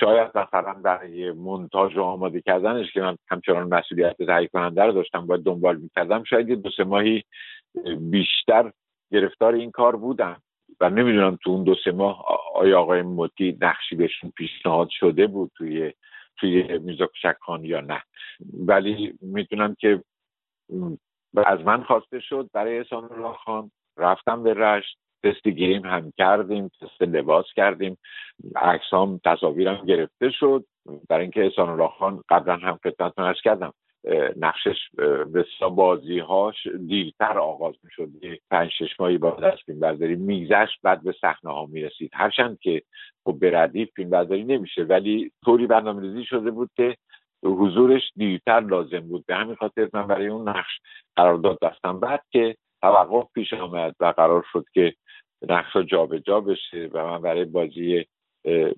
[SPEAKER 10] شاید مثلا برای منتاج و آماده کردنش که من همچنان مسئولیت تهیه کننده رو داشتم باید دنبال می‌کردم شاید یه دو سه ماهی بیشتر گرفتار این کار بودم و نمی‌دونم تو اون دو سه ماه آیا آقای موتی نقشی بهشون پیشنهاد شده بود توی توی میرزا کشک یا نه. ولی می‌دونم که از من خواسته شد برای احسان الله خان رفتم به رشت تست گیریم هم کردیم تست لباس کردیم. عکسام تصاویرم گرفته شد. برای اینکه احسان الله خان قبلا هم خدمتتون ارز کردم نقشش بسیار بازی هاش دیرتر آغاز می شد پنج شش ماهی بعد از فیلم برداری میگذشت بعد به صحنه ها می رسید هرچند که خب به ردیف فیلم برداری نمیشه ولی طوری برنامه ریزی شده بود که حضورش دیرتر لازم بود. به همین خاطر من برای اون نقش قرارداد بستم بعد که توقف پیش آمد و قرار شد که نقش ها جابجا بشه و من برای بازی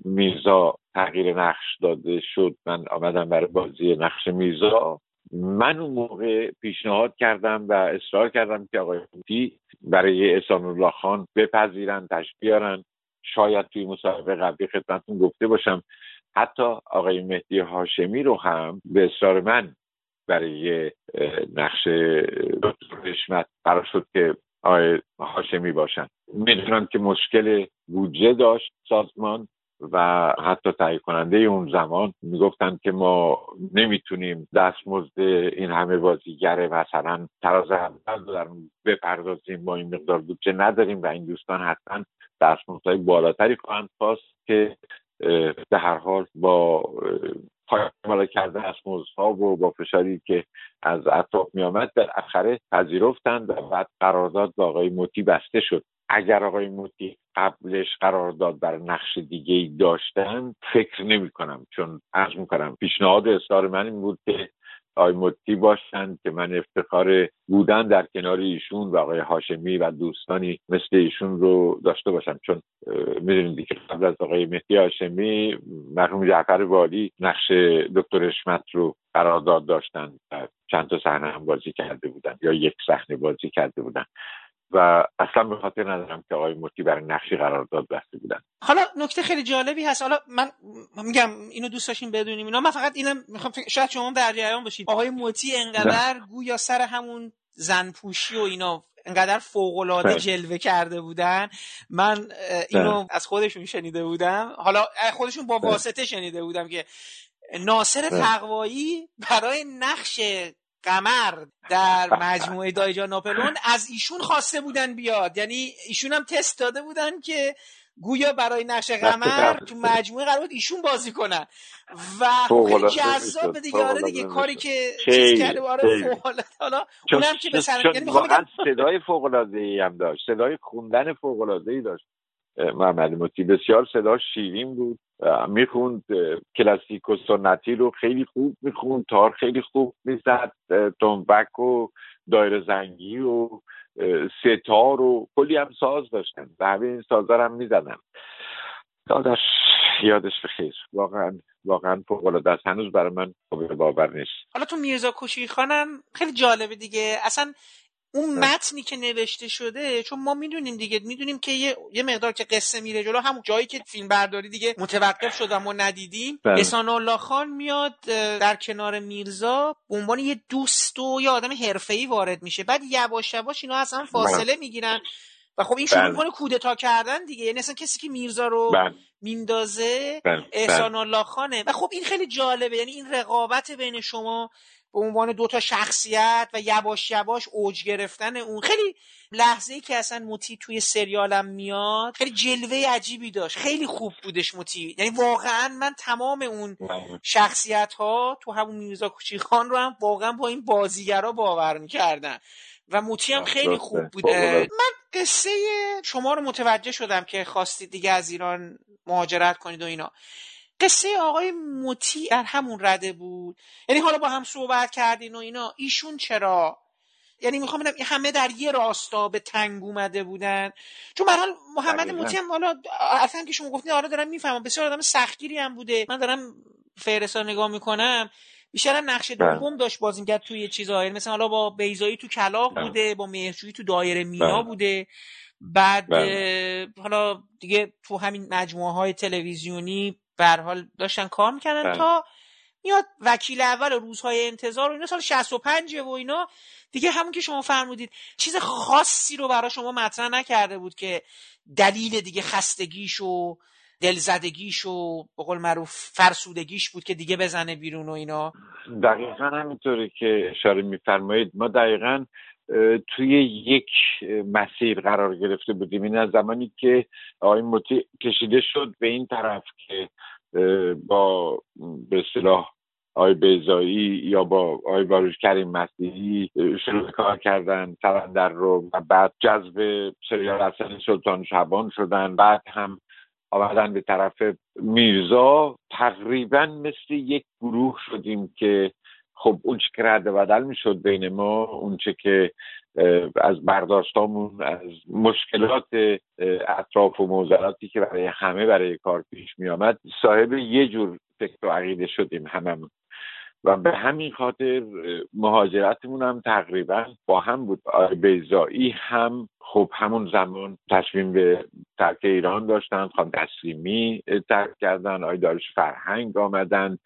[SPEAKER 10] میرزا تغییر نقش داده شد. من آمدم برای بازی نقش میرزا. من اون موقع پیشنهاد کردم و اصرار کردم که آقای موتی برای احسان الله خان بپذیرن تشبیه بیارن. شاید توی مصاحبه قبلی خدمتتون گفته باشم. حتی آقای مهدی هاشمی رو هم به اصرار من برای نقش دکتر رشمت قرار شد که آقای هاشمی باشن. می‌دونم که مشکل بودجه داشت سازمان و حتی تهیه کننده اون زمان. می‌گفتن که ما نمی‌تونیم دستمزد این همه بازیگر مثلا تراز اول بپردازیم با این مقدار بودجه نداریم و این دوستان حتما دستمزدهای بالاتری خواهند خواست که به هر حال با پایمالا کردن از ها و با فشاری که از اطراف در اخره پذیرفتند و بعد قرارداد با آقای موتی بسته شد. اگر آقای موتی قبلش قرارداد بر نقش دیگه ای داشتن فکر نمی کنم چون عرض می کنم پیشنهاد اصرار من این بود که آقای مدتی باشند که من افتخار بودن در کنار ایشون و آقای هاشمی و دوستانی مثل ایشون رو داشته باشم. چون می‌دونید که قبل از آقای مهدی هاشمی مرحوم جعفر والی نقش دکتر اشمت رو قرارداد داشتن چند تا صحنه هم بازی کرده بودن یا یک صحنه بازی کرده بودن. و اصلا به خاطر ندارم که آقای موتی برای نقشی قرارداد بسته بودن.
[SPEAKER 4] حالا نکته خیلی جالبی هست. حالا من میگم اینو دوست داشتیم بدونیم اینا. من فقط اینم می‌خوام شاید شما در جریان باشید. آقای موتی انقدر گویا سر همون زن پوشی و اینا انقدر فوق العاده بله. جلوه کرده بودن. من اینو بله. از خودشون شنیده بودم. حالا خودشون با بله. واسطه شنیده بودم که ناصر تقوایی برای نقش قمر در مجموعه دایجا ناپلون از ایشون خواسته بودن بیاد. یعنی ایشون هم تست داده بودن که گویا برای نقش قمر تو مجموعه قرار بود ایشون بازی کنن. و خیلی جذاب دیگه. آره دیگه کاری که چیز کرده آره حالا اونم که به سر
[SPEAKER 10] یعنی صدای فوق العاده ای هم داشت. صدای خوندن فوق العاده ای داشت. محمد موتی بسیار صدا شیرین بود. می‌خوند کلاسیک و سنتی رو خیلی خوب می‌خوند تار خیلی خوب می‌زد تنبک و دایر زنگی و ستار و کلی هم ساز داشتن و همه این سازا هم می‌زدن. دادش یادش بخیر واقعا واقعا فوق العاده هنوز برای من قابل باور نیست.
[SPEAKER 4] حالا تو میرزا کوشی خانم خیلی جالبه دیگه. اصلا اون متنی که نوشته شده چون ما می‌دونیم دیگه می‌دونیم که یه, یه مقدار که قصه میره جلو همون جایی که فیلم برداری دیگه متوقف شد ما ندیدیم. بله. احسان الله خان میاد در کنار میرزا به عنوان یه دوست و یه آدم حرفه‌ای وارد میشه. بعد یواش یواش اینا اصلا فاصله بله. می‌گیرن و خب این شروع بله. می‌کنه کودتا کردن دیگه. یعنی اصلا کسی که میرزا رو میندازه احسان الله خانه. و خب این خیلی جالبه. یعنی این رقابت بین شما به عنوان دو تا شخصیت و یواش یواش اوج گرفتن اون خیلی لحظه ای که اصلا موتی توی سریالم میاد خیلی جلوه عجیبی داشت. خیلی خوب بودش موتی. یعنی واقعا من تمام اون شخصیت ها تو همون میرزا کوچی خان رو هم واقعا با این بازیگرا باور می‌کردن و موتی هم خیلی خوب بوده. من قصه شما رو متوجه شدم که خواستید دیگه از ایران مهاجرت کنید و اینا. قصه آقای موتی در همون رده بود. یعنی حالا با هم صحبت کردین و اینا. ایشون چرا؟ یعنی می‌خوام بگم همه در یه راستا به تنگ اومده بودن. چون به حال محمد موتی هم حالا اصلا که شما گفتین آره دارم می‌فهمم. بسیار آدم سختگیری هم بوده. من دارم فهرستا نگاه می‌کنم. بیشتر هم نقش بله. دوم داشت بازی کرد توی چیزایی یعنی مثلا حالا با بیزایی تو کلاق بله. بوده با مهرجویی تو دایره مینا بله. بوده. بعد حالا دیگه تو همین مجموعه های تلویزیونی به حال داشتن کار می‌کردن تا میاد وکیل اول روزهای انتظار و اینا سال 65 و اینا. دیگه همون که شما فرمودید چیز خاصی رو برای شما مطرح نکرده بود که دلیل دیگه خستگیش و دلزدگیش و به قول معروف فرسودگیش بود که دیگه بزنه بیرون و اینا.
[SPEAKER 10] دقیقا همینطوری که اشاره میفرمایید. ما دقیقا توی یک مسیر قرار گرفته بودیم. این از زمانی که آقای موتی کشیده شد به این طرف که با به اصطلاح آقای بیزایی یا با آقای باروش کریم مسیحی شروع کار کردن سرندر رو و بعد جذب سریال حسن سلطان شبان شدن. بعد هم آمدن به طرف میرزا. تقریبا مثل یک گروه شدیم که خب اون که رد بدل می‌شد بین ما اون چه که از برداشتامون از مشکلات اطراف و موزلاتی که برای همه برای کار پیش می آمد صاحب یه جور فکر و عقیده شدیم هممون. و به همین خاطر مهاجرتمون هم تقریبا با هم بود. بیزایی هم خب همون زمان تصمیم به ترک ایران داشتن خان تسلیمی ترک کردن آقای دارش فرهنگ آمدن.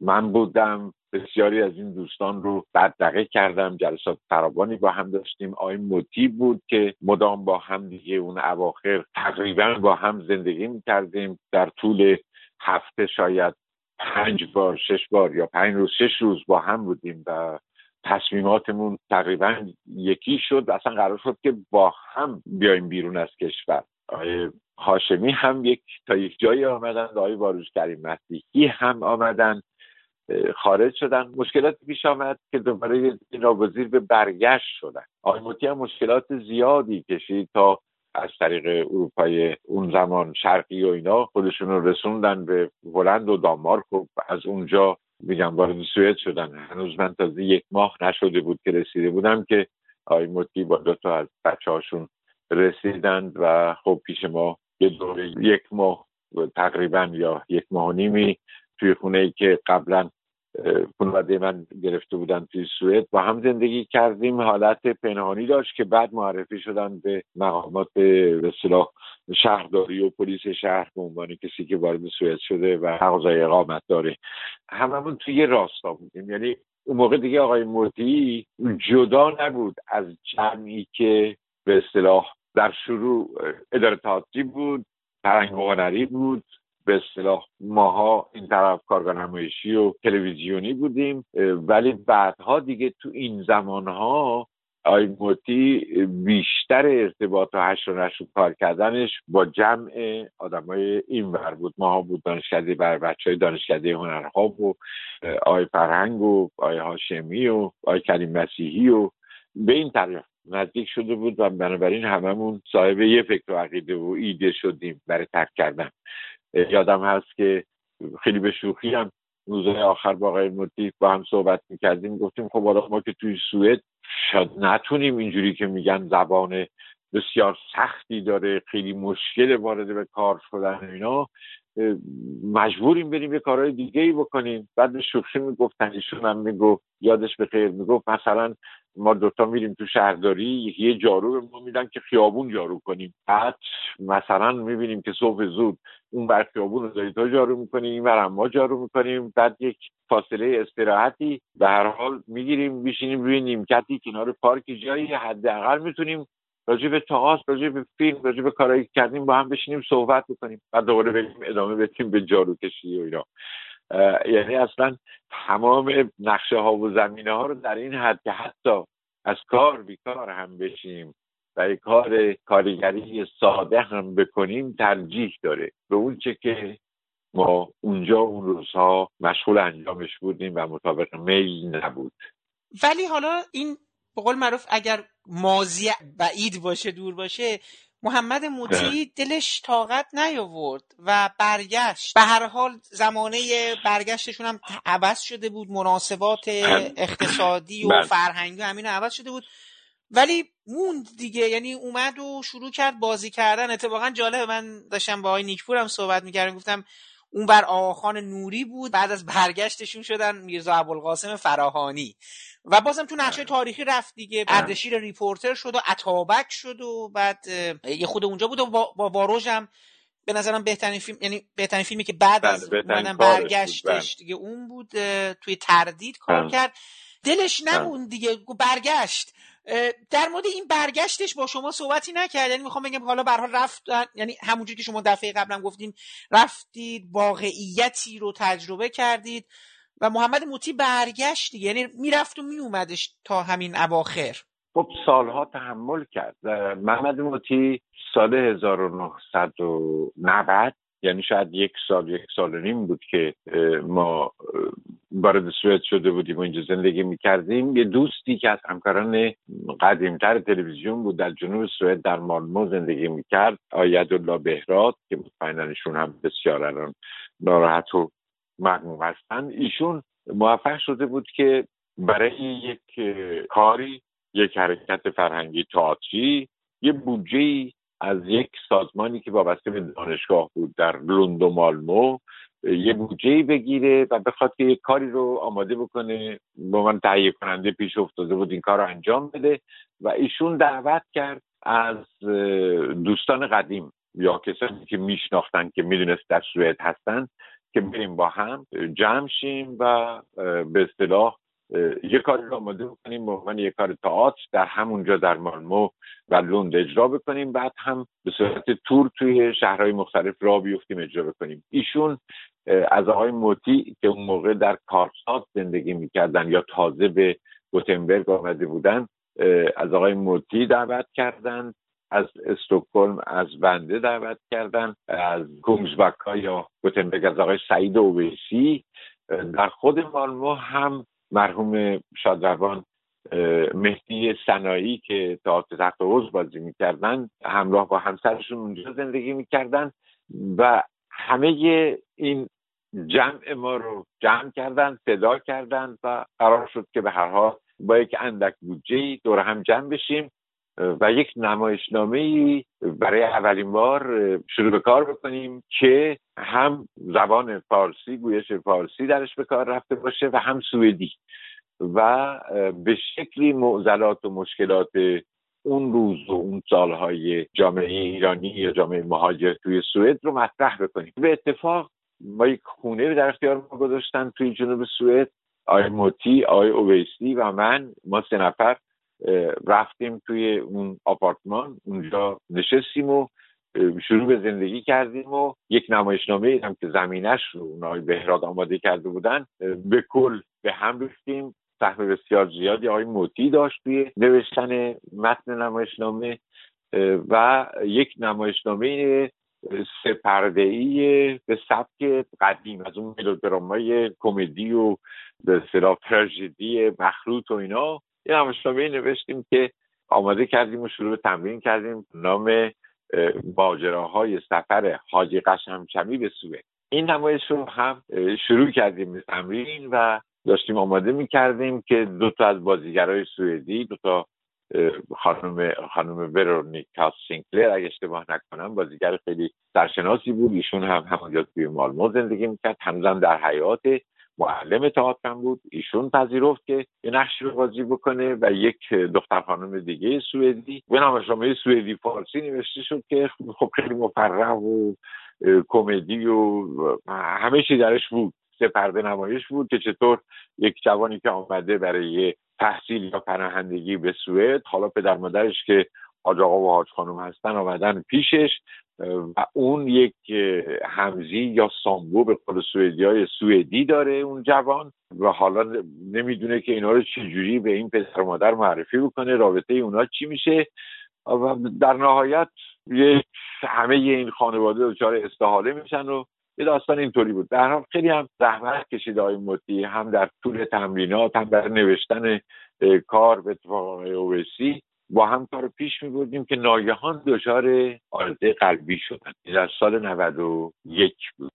[SPEAKER 10] من بودم بسیاری از این دوستان رو بددقه کردم جلسات فراوانی با هم داشتیم. آقای موتی بود که مدام با هم دیگه اون اواخر تقریبا با هم زندگی می‌کردیم. در طول هفته شاید پنج بار شش بار یا پنج روز شش روز با هم بودیم و تصمیماتمون تقریبا یکی شد. اصلا قرار شد که با هم بیایم بیرون از کشور. آقای هاشمی هم یک تا یک جایی آمدن آقای واروش کریم مسیحی هم آمدن. خارج شدن. مشکلات پیش آمد که دوباره ناگزیر به برگشت شدن. آقای موتی هم مشکلات زیادی کشید تا از طریق اروپای اون زمان شرقی و اینا خودشون رو رسوندن به هلند و دانمارک و از اونجا میگم وارد سوئد شدن. هنوز من تازه یک ماه نشده بود که رسیده بودم که آقای موتی با دو تا از بچه هاشون رسیدند و خب پیش ما یه دوره یک ماه تقریبا یا یک ماه و نیمی توی خونه ای که قبلا خانواده من گرفته بودن توی سوئد. با هم زندگی کردیم. حالت پنهانی داشت که بعد معرفی شدن به مقامات به شهرداری و پلیس شهر به عنوان کسی که وارد سوئد شده و تقاضای اقامت داره. هممون توی راستا بودیم. یعنی اون موقع دیگه آقای موتی جدا نبود از جمعی که به اصطلاح در شروع اداره تاعتی بود فرنگ هنری بود. به اصطلاح ماها این طرف کارگاه نمایشی و تلویزیونی بودیم ولی بعدها دیگه تو این زمانها آی موتی بیشتر ارتباط و هشت و نشو کار کردنش با جمع آدمای این ور بود. ماها بود دانشکده بر بچه های دانشکده هنرها و آی فرهنگ و آی هاشمی و آی کریم مسیحی و به این طرف نزدیک شده بود و بنابراین هممون صاحب یه فکر و عقیده و ایده شدیم برای ترک کردن. یادم هست که خیلی به شوخی هم روزهای آخر با آقای مدی با هم صحبت می‌کردیم. گفتیم خب حالا ما که توی سوئد شاید نتونیم اینجوری که میگن زبان بسیار سختی داره خیلی مشکل وارد به کار شدن اینا. مجبوریم بریم یه کارهای دیگه ای بکنیم. بعد به شوخی می‌گفتن ایشون هم می‌گفت یادش به خیر می‌گفت مثلا ما دوتا میریم تو شهرداری یه جارو به ما میدن که خیابون جارو کنیم. بعد مثلا می‌بینیم که صبح زود اون بر خیابون رو تو جارو می‌کنیم این بر ما جارو می‌کنیم. بعد یک فاصله استراحتی به هر حال می‌گیریم میشینیم روی نیمکتی کنار پارک جایی حداقل می‌تونیم راجع به تئاتر راجع به فیلم راجع به کارهایی کردیم با هم بشینیم صحبت بکنیم. بعد دوباره بریم ادامه بدیم به جارو کشی و اینا. یعنی اصلا تمام نقشه ها و زمینه ها رو در این حد که حتی از کار بیکار هم بشیم و کار کارگری ساده هم بکنیم ترجیح داره. به اون چه که ما اونجا اون روزها مشغول انجامش بودیم و مطابق میل نبود.
[SPEAKER 4] ولی حالا این به قول معروف اگر مازی بعید باشه دور باشه محمد موتی دلش طاقت نیاورد و برگشت. به هر حال زمانه برگشتشون هم عوض شده بود مناسبات اقتصادی و
[SPEAKER 10] بله.
[SPEAKER 4] فرهنگی و همین عوض شده بود. ولی موند دیگه یعنی اومد و شروع کرد بازی کردن. اتفاقا جالب من داشتم با آقای نیکپور هم صحبت می‌کردم گفتم اون بر آقاخان نوری بود بعد از برگشتشون شدن میرزا ابوالقاسم فراهانی. و بازم تو نقشه تاریخی رفت دیگه. اردشیر ریپورتر شد و اتابک شد و بعد یه خود اونجا بود و با, واروژ هم به نظرم بهترین فیلم یعنی بهترین فیلمی که بعد
[SPEAKER 10] بله،
[SPEAKER 4] از اومدن
[SPEAKER 10] کارش بود،
[SPEAKER 4] برگشتش
[SPEAKER 10] بله.
[SPEAKER 4] دیگه اون بود توی تردید کار
[SPEAKER 10] بله.
[SPEAKER 4] کرد. دلش نموند دیگه برگشت. در مورد این برگشتش با شما صحبتی نکرد. یعنی می‌خوام بگم حالا به حال رفت یعنی همونجوری که شما دفعه قبلم گفتین رفتید واقعیتی رو تجربه کردید. و محمد موتی برگشت دیگه. یعنی می‌رفت و میومدش تا همین اواخر.
[SPEAKER 10] خب سالها تحمل کرد. محمد موتی سال 1990 یعنی شاید یک سال یک سال و نیم بود که ما وارد سوئد شده بودیم و اینجا زندگی می‌کردیم. یه دوستی که از همکاران قدیمتر تلویزیون بود در جنوب سوئد در مالمو زندگی می‌کرد آیدالله بهراد که مطمئنا هم بسیار الان ناراحت و مغموم هستن. ایشون موفق شده بود که برای یک کاری یک حرکت فرهنگی تئاتری یه بودجه از یک سازمانی که وابسته به دانشگاه بود در لوند و مالمو یه بودجه بگیره و بخواد که یک کاری رو آماده بکنه. با من تهیه کننده پیش افتاده بود این کار رو انجام بده و ایشون دعوت کرد از دوستان قدیم یا کسانی که میشناختن که می‌دونست در سوئد هستن که بریم با هم جمع شیم و به اصطلاح یه کاری رو آماده بکنیم به عنوان یک کار تئاتر در همونجا در مالمو و لوند اجرا بکنیم. بعد هم به صورت تور توی شهرهای مختلف را بیفتیم اجرا بکنیم. ایشون از آقای موتی که اون موقع در کارسات زندگی می‌کردن یا تازه به گوتنبرگ آمده بودن از آقای موتی دعوت کردند از استکهلم از بنده دعوت کردن از کومزبکا یا گوتنبرگ از آقای سعید اویسی. در خود مالمو هم مرحوم شادروان مهدی سنایی که تئاتر تحت حوض بازی می‌کردن همراه با همسرشون اونجا زندگی می‌کردن و همه این جمع ما رو جمع کردن صدا کردن و قرار شد که به هر حال با یک اندک بودجه دور هم جمع بشیم. و یک نمایشنامه برای اولین بار شروع به کار بکنیم که هم زبان فارسی گویش فارسی درش به کار رفته باشه و هم سوئدی. و به شکلی معضلات و مشکلات اون روز و اون سالهای جامعه ایرانی یا جامعه مهاجر توی سوئد رو مطرح بکنیم. به اتفاق ما یک خونه در اختیار ما گذاشتن توی جنوب سوئد آقای موتی آقای اویسی و من ما سه نفر. رفتیم توی اون آپارتمان اونجا نشستیم و شروع به زندگی کردیم و یک نمایشنامه هم که زمینش رو اون آقای بهراد آماده کرده بودن به کل به هم ریختیم. سهم بسیار زیادی آقای موتی داشت توی نوشتن متن نمایشنامه و یک نمایشنامه سه پرده‌ای به سبک قدیم از اون ملودرامای کمدی و به اصطلاح تراژدی مخلوط و اینا. یه نمایشنامه نوشتیم که آماده کردیم و شروع تمرین کردیم. نام اه، ماجراهای سفر حاجی قشمچمی به سوئد. این نمایش رو هم شروع کردیم به تمرین و داشتیم آماده می‌کردیم که دو تا از بازیگرای سوئدی دو تا خانم خانم ورونیکا سینکلر اگه اشتباه نکنم بازیگر خیلی سرشناسی بود. ایشون هم همونجا توی مالمو زندگی می‌کرد. هنوزم در حیات معلم هم بود. ایشون پذیرفت که یه نقشی رو بازی بکنه و یک دختر خانم دیگه سوئدی. به نمایشنامه سوئدی فارسی نوشته شد که خب خیلی مفرح و کمدی و همه چی درش بود. سه پرده نمایش بود که چطور یک جوانی که آمده برای تحصیل یا پناهندگی به سوئد حالا پدر مادرش که حاج آقا و حاج خانم هستن آمدن پیشش و اون یک همزی یا سامبو به قول سوئدی های سوئدی داره اون جوان و حالا نمی‌دونه که اینا رو چجوری به این پسر مادر معرفی بکنه رابطه اونا چی میشه؟ و در نهایت همه این خانواده دچار استحاله میشن و یه داستان اینطوری بود. در حال خیلی هم زحمت کشید آقای موتی هم در طول تمرینات هم در نوشتن کار به اتفاق اویسی. با هم کار پیش میبردیم که ناگهان دچار آرزه قلبی شدن. در سال 91 بود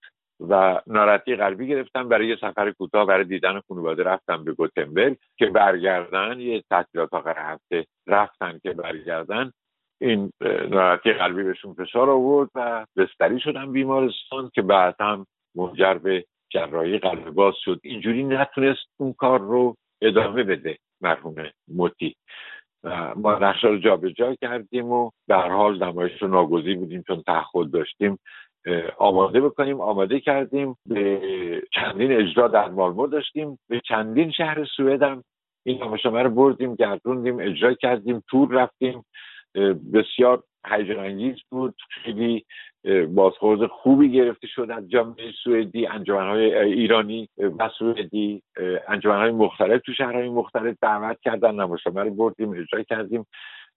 [SPEAKER 10] و ناراحتی قلبی گرفتم. برای یه سفر کوتاه برای دیدن خانواده رفتم به گوتنبرگ که برگردن یه تعطیلات آخر هفته رفتن که برگردن. این ناراحتی قلبی بهشون فشار آورد و بستری شدم بیمارستان که بعد هم منجر به جراحی قلب باز شد. اینجوری نتونست اون کار رو ادامه بده مرحوم موتی ما نقشه رو جابجا کردیم و در حال نمایش رو ناگزیر بودیم چون تعهد داشتیم آماده بکنیم. آماده کردیم به چندین اجرا در مالمو داشتیم. به چندین شهر سوئد هم این نمایشنامه رو بردیم گردوندیم اجرا کردیم تور رفتیم. بسیار هیجان انگیز بود. خیلی بازخورد خوبی گرفته شد از جامعه سوئدی انجمنهای ایرانی و سوئدی. انجمنهای مختلف تو شهرهای مختلف دعوت کردن نمایشنامه رو بردیم اجرا کردیم.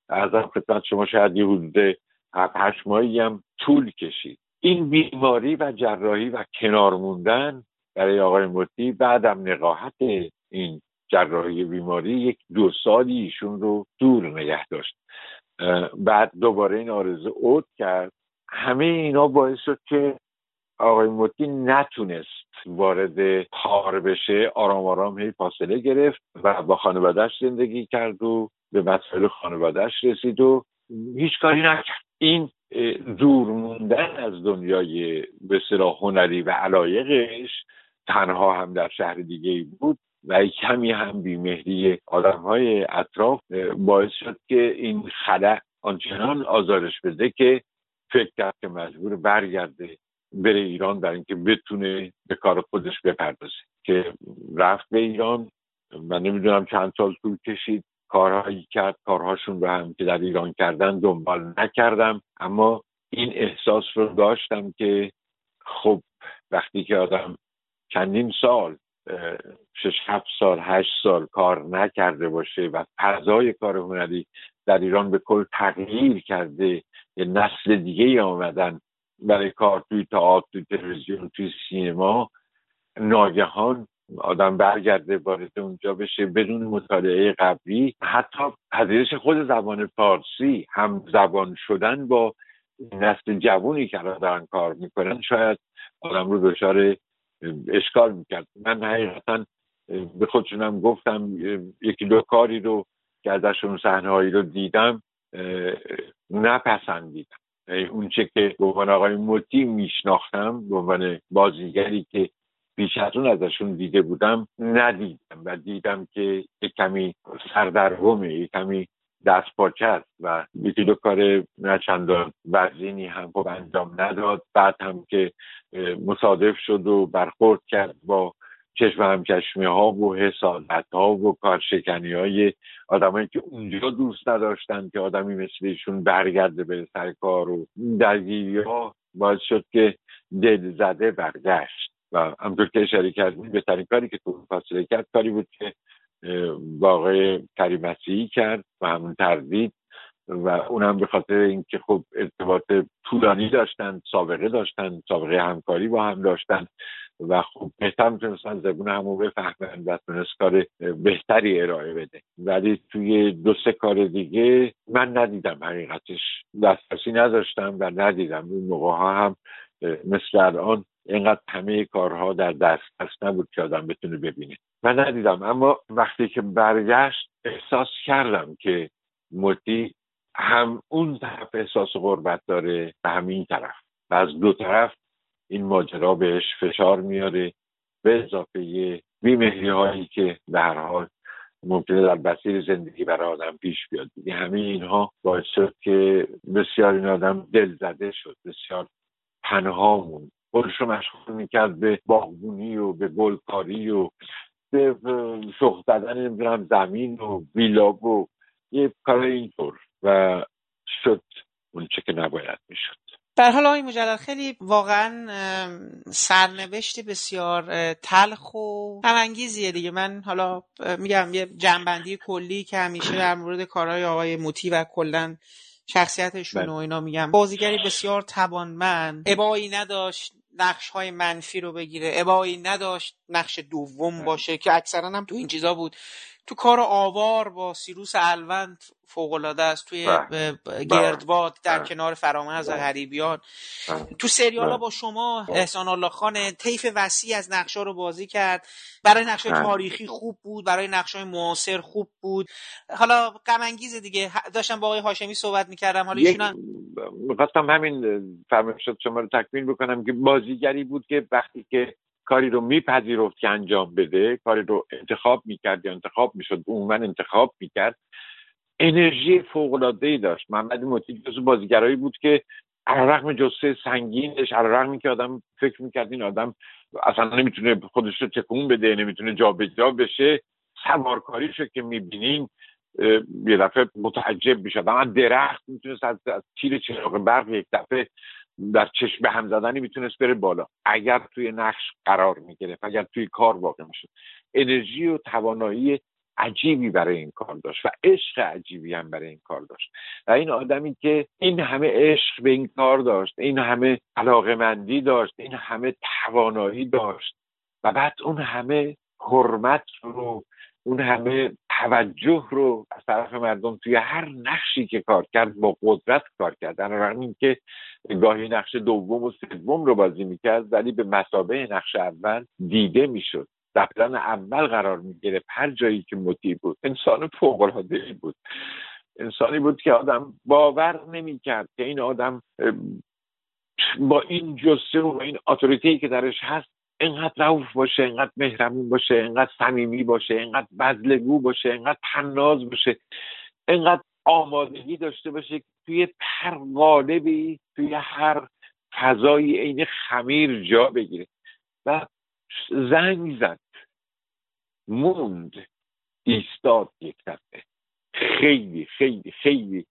[SPEAKER 10] از خدمت شما شاید یه حدود هشت ماهی هم طول کشید. این بیماری و جراحی و کنار موندن برای آقای مطی بعدم نقاهت این جراحی بیماری یک دو سالی ایشون رو دور نگه داشت. بعد دوباره این آرزو اوت کرد. همه اینا باعث شد که آقای موتی نتونست وارد کار بشه. آرام آرام هی فاصله گرفت و با خانوادهش زندگی کرد و به مسائل خانوادهش رسید و هیچ کاری نکرد. این دور موندن از دنیای به هنری و علایقش تنها هم در شهر دیگه بود. و کمی هم بیمهری آدم های اطراف باعث شد که این خلع آنچنان آزارش بده که فکر کرد که مجبور برگرده بره ایران برای اینکه بتونه به کار خودش بپردازه. که رفت به ایران من نمی‌دونم چند سال طول کشید کارهایی کرد کارهاشون رو هم که در ایران کردن دنبال نکردم. اما این احساس رو داشتم که خب وقتی که آدم چندین سال شش هفت سال هشت سال کار نکرده باشه و فضای کار هنری در ایران به کل تغییر کرده یه نسل دیگه آمدن برای کار توی تئاتر توی تلویزیون توی سینما. ناگهان آدم برگرده وارد اونجا بشه بدون مطالعه قبلی. حتی پذیرش خود زبان فارسی هم زبان شدن با نسل جوونی که الان دارن کار می‌کنن شاید آدم رو دچار اشکال می‌کرد. من حقیقتا به خودشونم گفتم یکی دو کاری رو که ازشون صحنه هایی رو دیدم نپسندیدم. اون چه که به عنوان آقای موتی میشناختم به عنوان بازیگری که بیش از اون ازشون دیده بودم ندیدم و دیدم که یک کمی سردرگمه یک کمی دست پاچه است و یکی دو کار نچندان وزینی هم خوب انجام نداد. بعد هم که مصادف شد و برخورد کرد با چشم همچشمی ها و حسادت ها و کارشکنی های آدمایی که اونجا دوست نداشتن که آدمی مثل ایشون برگرده به سر کار و درگیری ها باعث شد که دل زده برگشت. و همطور که اشاره کردیم بهترین کاری که تو فاصله کرد کاری بود که واقع کریمسی کرد و همون تردید و اونم به خاطر اینکه خب ارتباط طولانی داشتن سابقه داشتن سابقه همکاری با هم داشتن و خب بهتر می‌تونستن زبون همون بفهمن و تونست کار بهتری ارائه بده. ولی توی دو سه کار دیگه من ندیدم حقیقتش. دسترسی نداشتم و ندیدم. اون موقع ها هم مثل الان اینقدر همه کارها در دسترس نبود که آدم بتونه ببینه. من ندیدم اما وقتی که برگشت احساس کردم که مدی هم اون طرف احساس غربت داره و هم این طرف. و از دو طرف این ماجرا بهش فشار میاره به اضافه بیمهری هایی که به هر حال ممکنه در بسیر زندگی برای آدم پیش بیاد. دیگه همه اینها باعث شد که بسیار این آدم دل زده شد بسیار تنها موند. خودش رو مشغول می‌کرد به باغبونی و به گلکاری و به شخ زدن نمی‌دونم زمین و ویلا و یه کار اینطور و شد اون چه که نباید می‌شد.
[SPEAKER 4] در حال آقای مجلل خیلی واقعا سرنوشت بسیار تلخ و غمانگیزیه دیگه. من حالا میگم یه جنبندی کلی که همیشه در مورد کارهای آقای موتی و کلا شخصیتشون و اینا میگم. بازیگری بسیار توانمند ابایی نداشت نقش های منفی رو بگیره. ابایی نداشت نقش دوم باشه که اکثرا هم تو این چیزا بود. تو کار آوار با سیروس الوند فوقالعاده است توی
[SPEAKER 10] بله.
[SPEAKER 4] گردباد در
[SPEAKER 10] بله.
[SPEAKER 4] کنار فرامرز
[SPEAKER 10] بله.
[SPEAKER 4] غریبیان
[SPEAKER 10] بله.
[SPEAKER 4] تو سریال ها
[SPEAKER 10] بله.
[SPEAKER 4] با شما احسان الله خان طیف وسیع از نقشا رو بازی کرد برای نقش
[SPEAKER 10] بله.
[SPEAKER 4] تاریخی خوب بود برای نقش معاصر خوب بود حالا غم انگیزه دیگه داشتم با آقای هاشمی صحبت می‌کردم حالا ایشون هم-
[SPEAKER 10] می‌خواستم همین فرمایشات شما رو تکمیل بکنم که بازیگری بود که وقتی که کاری رو میپذیرفت که انجام بده کاری رو انتخاب می‌کرد یا انتخاب می‌شد عموما انتخاب می‌کرد. انرژی فوق ای داشت. محمد مطیع جزو بازیگرایی بود که علیرغم جسه سنگینش علیرغم که آدم فکر می‌کرد این آدم اصلا نمی‌تونه خودش رو تکون بده نمی‌تونه جابجا بشه. سوارکاریش رو که می‌بینین یه دفعه متعجب می‌شد اما درخت می‌تونست از, از تیر چراغ برق یک دفعه در چشم به هم زدنی می‌تونست بره بالا. اگر توی نقش قرار می‌گرفت اگر توی کار واقع می‌شد. انرژی و توانایی عجیبی برای این کار داشت و عشق عجیبی هم برای این کار داشت. و این آدمی که این همه عشق به این کار داشت این همه علاقمندی داشت این همه توانایی داشت و بعد اون همه حرمت رو اون همه توجه رو از طرف مردم توی هر نقشی که کار کرد با قدرت کار کرد. در اینکه گاهی نقش دوم و سوم رو بازی می‌کرد ولی به مسابه نقش اول دیده می‌شد. در پلان اول قرار می‌گرفت. هر جایی که مطیع بود. انسان فوقالعاده بود. انسانی بود که آدم باور نمی‌کرد که این آدم با این جسه و با این اتوریتی که درش هست اینقدر رعوف باشه اینقدر مهربون باشه اینقدر صمیمی باشه اینقدر بذلگو باشه اینقدر تناز باشه اینقدر آمادگی داشته باشه توی هر قالبی توی هر فضایی عین خمیر جا بگیره. و زنگ زد. موند. ایستاد یک دفعه. خیلی خیلی خیلی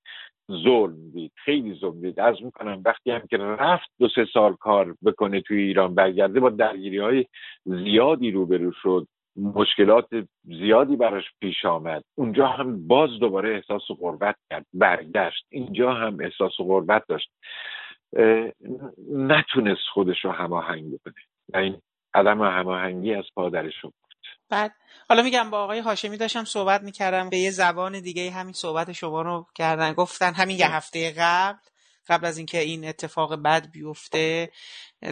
[SPEAKER 10] ظلم دید. خیلی ظلم دید. از می‌کنم وقتی هم که رفت دو سه سال کار بکنه توی ایران برگرده با درگیری های زیادی روبرو شد. مشکلات زیادی براش پیش آمد. اونجا هم باز دوباره احساس غربت کرد. برگشت. اینجا هم احساس غربت داشت. نتونست خودش رو هماهنگ بکنه. و این عدم هماهنگی از پادرش رو
[SPEAKER 4] بعد حالا میگم با آقای هاشمی داشتم صحبت می‌کردم به یه زبان دیگه همین صحبت شما رو کردن. گفتن همین یه هفته قبل قبل از اینکه این اتفاق بد بیفته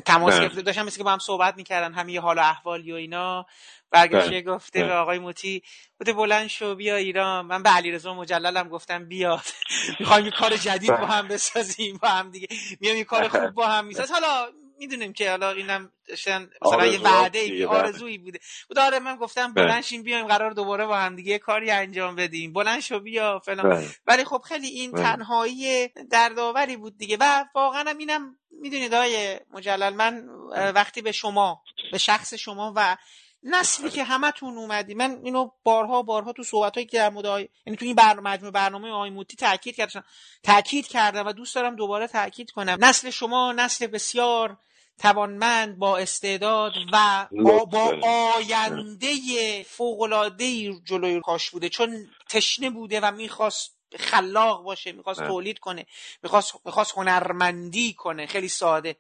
[SPEAKER 4] تماس گرفته. داشتم مثل که با هم صحبت می‌کردن همین یه حال و احوالی و اینا. برگشته گفته به آقای موتی بوده بلند شو بیا ایران. من به علیرضا مجللم گفتم بیاد می‌خوایم یه کار جدید با هم بسازیم با هم دیگه. میام یه کار خوب با هم میساز حالا می‌دونیم که حالا اینم داشتن مثلا یه وعده ای آرزویی بوده. بود آره من گفتم بلند شین بیایم قرار دوباره با هم دیگه کاری انجام بدیم. بلند شو بیا فلان. ولی خب خیلی این تنهایی دردآوری بود دیگه. و واقعا اینم می‌دونید آقای مجلل من وقتی به شما به شخص شما و نسلی که همتون اومدی من اینو بارها بارها تو صحبتایی که در مورد یعنی تو این برنامه مجموعه برنامه آقای موتی تاکید کردم تاکید کردم و دوست دارم دوباره تاکید کنم. نسل شما نسل بسیار توانمند با استعداد و با, با آینده فوق‌العاده‌ای جلوی کاش بوده. چون تشنه بوده و می‌خواست خلاق باشه می‌خواست تولید کنه می‌خواست می‌خواست هنرمندی کنه. خیلی ساده.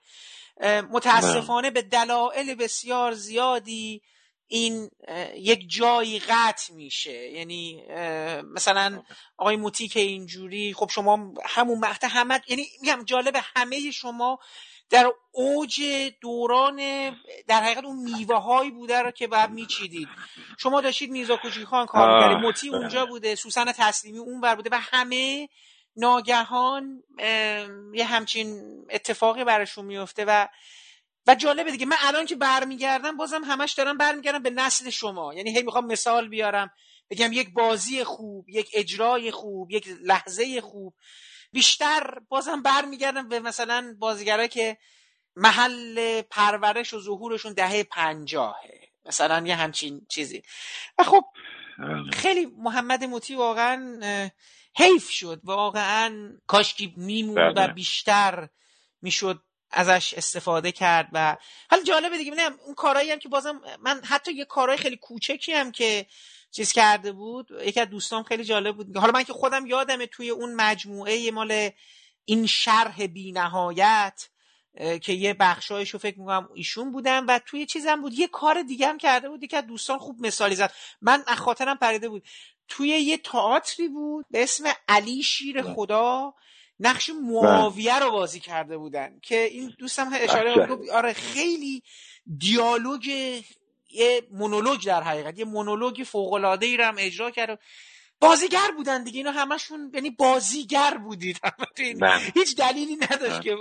[SPEAKER 4] متاسفانه به دلایل بسیار زیادی این یک جایی قطع میشه. یعنی مثلا آقای موتی که اینجوری خب شما همون مقطع همه یعنی میگم جالب همه شما در اوج دوران در حقیقت اون میوه هایی بوده رو که بعد میچیدید. شما داشتید میرزا کوچیک خان کار می‌کردید. موتی اونجا بوده سوسن تسلیمی اون بر بوده و همه ناگهان یه همچین اتفاقی براشون میفته و و جالبه دیگه. من الان که برمیگردم بازم همش دارم برمیگردم به نسل شما. یعنی هی می‌خوام مثال بیارم. بگم یک بازی خوب یک اجرای خوب یک لحظه خوب. بیشتر بازم برمیگردم به مثلا بازیگرایی که محل پرورش و ظهورشون دهه پنجاهه. مثلا یه همچین چیزی. و خب خیلی محمد موتی واقعا حیف شد. واقعا کاشکی میمون و بیشتر می‌شد ازش استفاده کرد و حالا جالبه دیگه. نه اون کارهایی هم که بازم من حتی یه کارهای خیلی کوچکی هم که چیز کرده بود. یکی از دوستان خیلی جالب بود. حالا من که خودم یادمه توی اون مجموعه مال این شرح بی نهایت که یه بخشایشو فکر می‌کنم ایشون بودن و توی چیزم بود. یه کار دیگه هم کرده بود. که دوستان خوب مثالی زد. من خاطرم پریده بود. توی یه تئاتری بود به اسم علی شیر
[SPEAKER 10] بله.
[SPEAKER 4] خدا نقش معاویه رو بازی کرده بودن. که این دوستم اشاره
[SPEAKER 10] بله.
[SPEAKER 4] گفت آره خیلی دیالوگ یه مونولوگ در حقیقت یه مونولوگ فوق العاده ای رو هم اجرا کرد بازیگر بودن دیگه اینا همشون یعنی بازیگر بودید.
[SPEAKER 10] بله.
[SPEAKER 4] هیچ دلیلی نداشت که.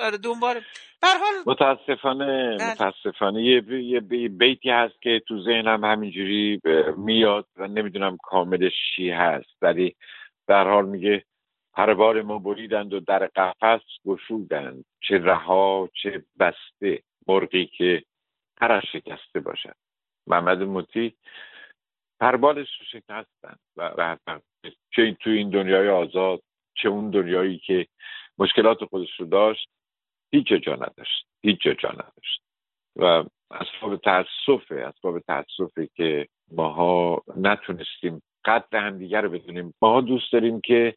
[SPEAKER 4] آره دنبال به هر حال
[SPEAKER 10] متاسفانه
[SPEAKER 4] بله.
[SPEAKER 10] متاسفانه یه, بیتی هست که تو ذهنم همینجوری ب- میاد و نمی‌دونم کاملش چی هست ولی در حال میگه پربار ما بریدند و در قفس گشودند چه رها چه بسته مرغی که پرش شکسته باشد. محمد موتی پربالش رو شکستن و, چه تو این دنیای آزاد چه اون دنیایی که مشکلات خودش رو داشت هیچ جا نداشت هیچ جا نداشت. و اسباب تاسفه اسباب تاسفه که ماها نتونستیم قدر همدیگه رو بدونیم. ماها دوست داریم که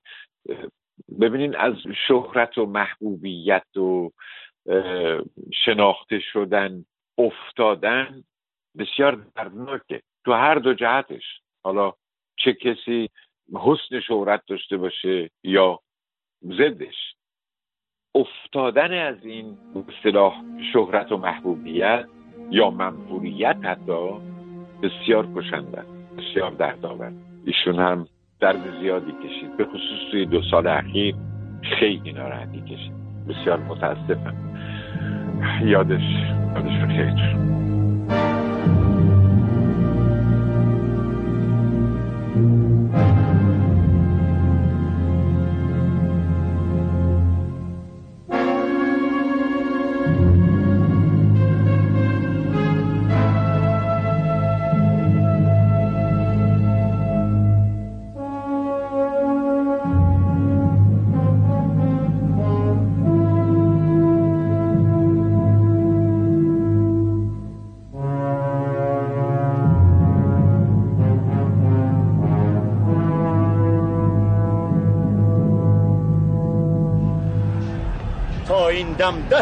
[SPEAKER 10] ببینین از شهرت و محبوبیت و شناخته شدن افتادن بسیار دردناکه تو هر دو جهتش. حالا چه کسی حسن شهرت داشته باشه یا ضدش. افتادن از این اصطلاح شهرت و محبوبیت یا منفوریت حتی بسیار کشنده. بسیار دردآور. ایشون هم درد زیادی کشید. به خصوص توی دو سال اخیر خیلی ناراحتی کشید. بسیار متاسفم. یادش یادش بخیر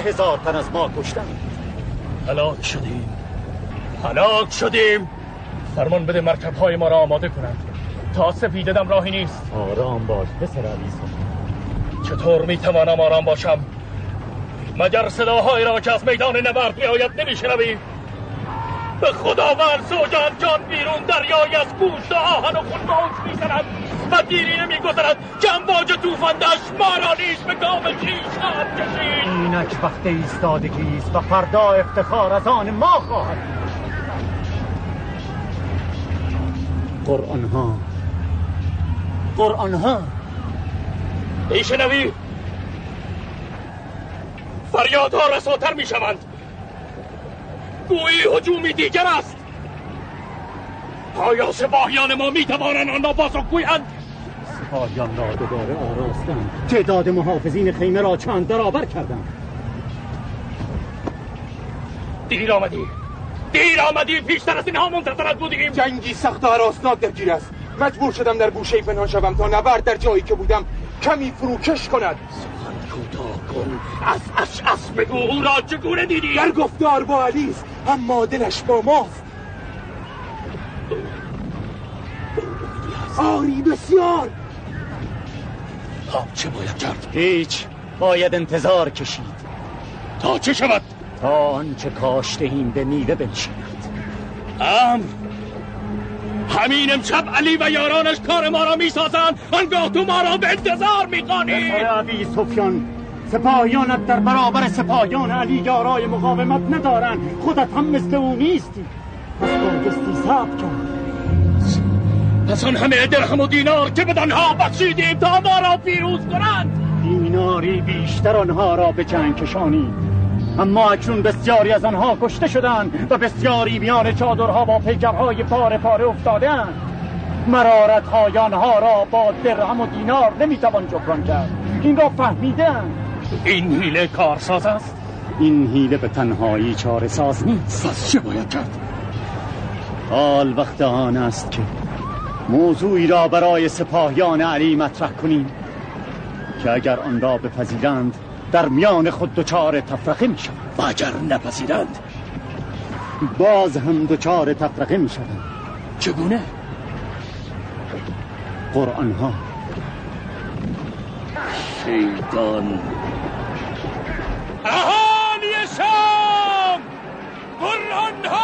[SPEAKER 1] هزار تن از ما کشتن.
[SPEAKER 2] هلاک شدیم. هلاک شدیم. فرمان بده مرکب های ما را آماده کنند. تا سپیده دم راهی نیست.
[SPEAKER 1] آرام باش پسر علی
[SPEAKER 2] چطور می‌توانم آرام باشم؟ مگر صداهایی را که از میدان نبرد میآید نمیشنوی؟ به خداوند سوگند جان بیرون دریای از گوشت و آهن و خون موج می‌زند. و دیری نمیگذرد. که امواج توفندش ما را نیز به گام خویش خواهد کشید.
[SPEAKER 1] اینک وقت ایستادگی است و فردا افتخار از آن ما خواهد قرآن ها قرآن ها
[SPEAKER 2] میشنوی فریادها رساتر می‌شوند. گویی هجومی دیگر است. آیا سپاهیان ما می‌توانند آن را بازگویند.
[SPEAKER 1] سپاهیان را دوباره آراستند تعداد محافظین خیمه را چند برابر کردند.
[SPEAKER 2] دیر آمدی. دیر آمدی. پیشتر از اینها منتظرت بودیم.
[SPEAKER 11] جنگی سخت و هراسناک در گیر است. مجبور شدم در گوشه پنهان شوم تا نبرد در جایی که بودم کمی فروکش کند.
[SPEAKER 2] کوتاه کن. از اش اس بگو. او را چگونه دیدی؟
[SPEAKER 11] در گفتار با علی است اما دلش با ماست. آری بسیار.
[SPEAKER 2] تا چه باید کرد؟
[SPEAKER 1] هیچ. باید انتظار کشید.
[SPEAKER 2] تا چه شود؟
[SPEAKER 1] تا آنچه کاشته ایم به میوه بنشیند.
[SPEAKER 2] امر همین امشب علی و یارانش کار ما را می‌سازند. آنگاه تو ما را به انتظار می‌خوانی.
[SPEAKER 1] پسر ابی سفیان سپاهیانت در برابر سپاهیان علی یارای مقاومت ندارند. خودت هم مثل او نیستی. پس بایستی صبر کرد
[SPEAKER 2] پس آن همه درهم و دینار که بدانها بخشیدیم تا ما را پیروز کنند.
[SPEAKER 1] دیناری بیشتر آنها را به جنگ کشانید. اما اکنون بسیاری از آنها کشته شدند و بسیاری میان چادرها با پیکرهای پاره پاره افتادهاند مرارت های آنها را با درهم و دینار نمی‌توان جبران کرد. این را فهمیدن
[SPEAKER 2] این حیله کارساز است؟
[SPEAKER 1] این حیله به تنهایی چاره ساز نیست.
[SPEAKER 2] پس چه باید کرد؟
[SPEAKER 1] حال وقت آن است که موضوعی را برای سپاهیان علی مطرح کنیم که اگر آن را بپذیرند در میان خود دچار تفرقه می شود
[SPEAKER 12] و اگر نپذیرند؟
[SPEAKER 1] باز هم دچار تفرقه می شود
[SPEAKER 12] چگونه؟
[SPEAKER 1] قرآن ها
[SPEAKER 12] شیطان.
[SPEAKER 2] اهالی شام! قرآن ها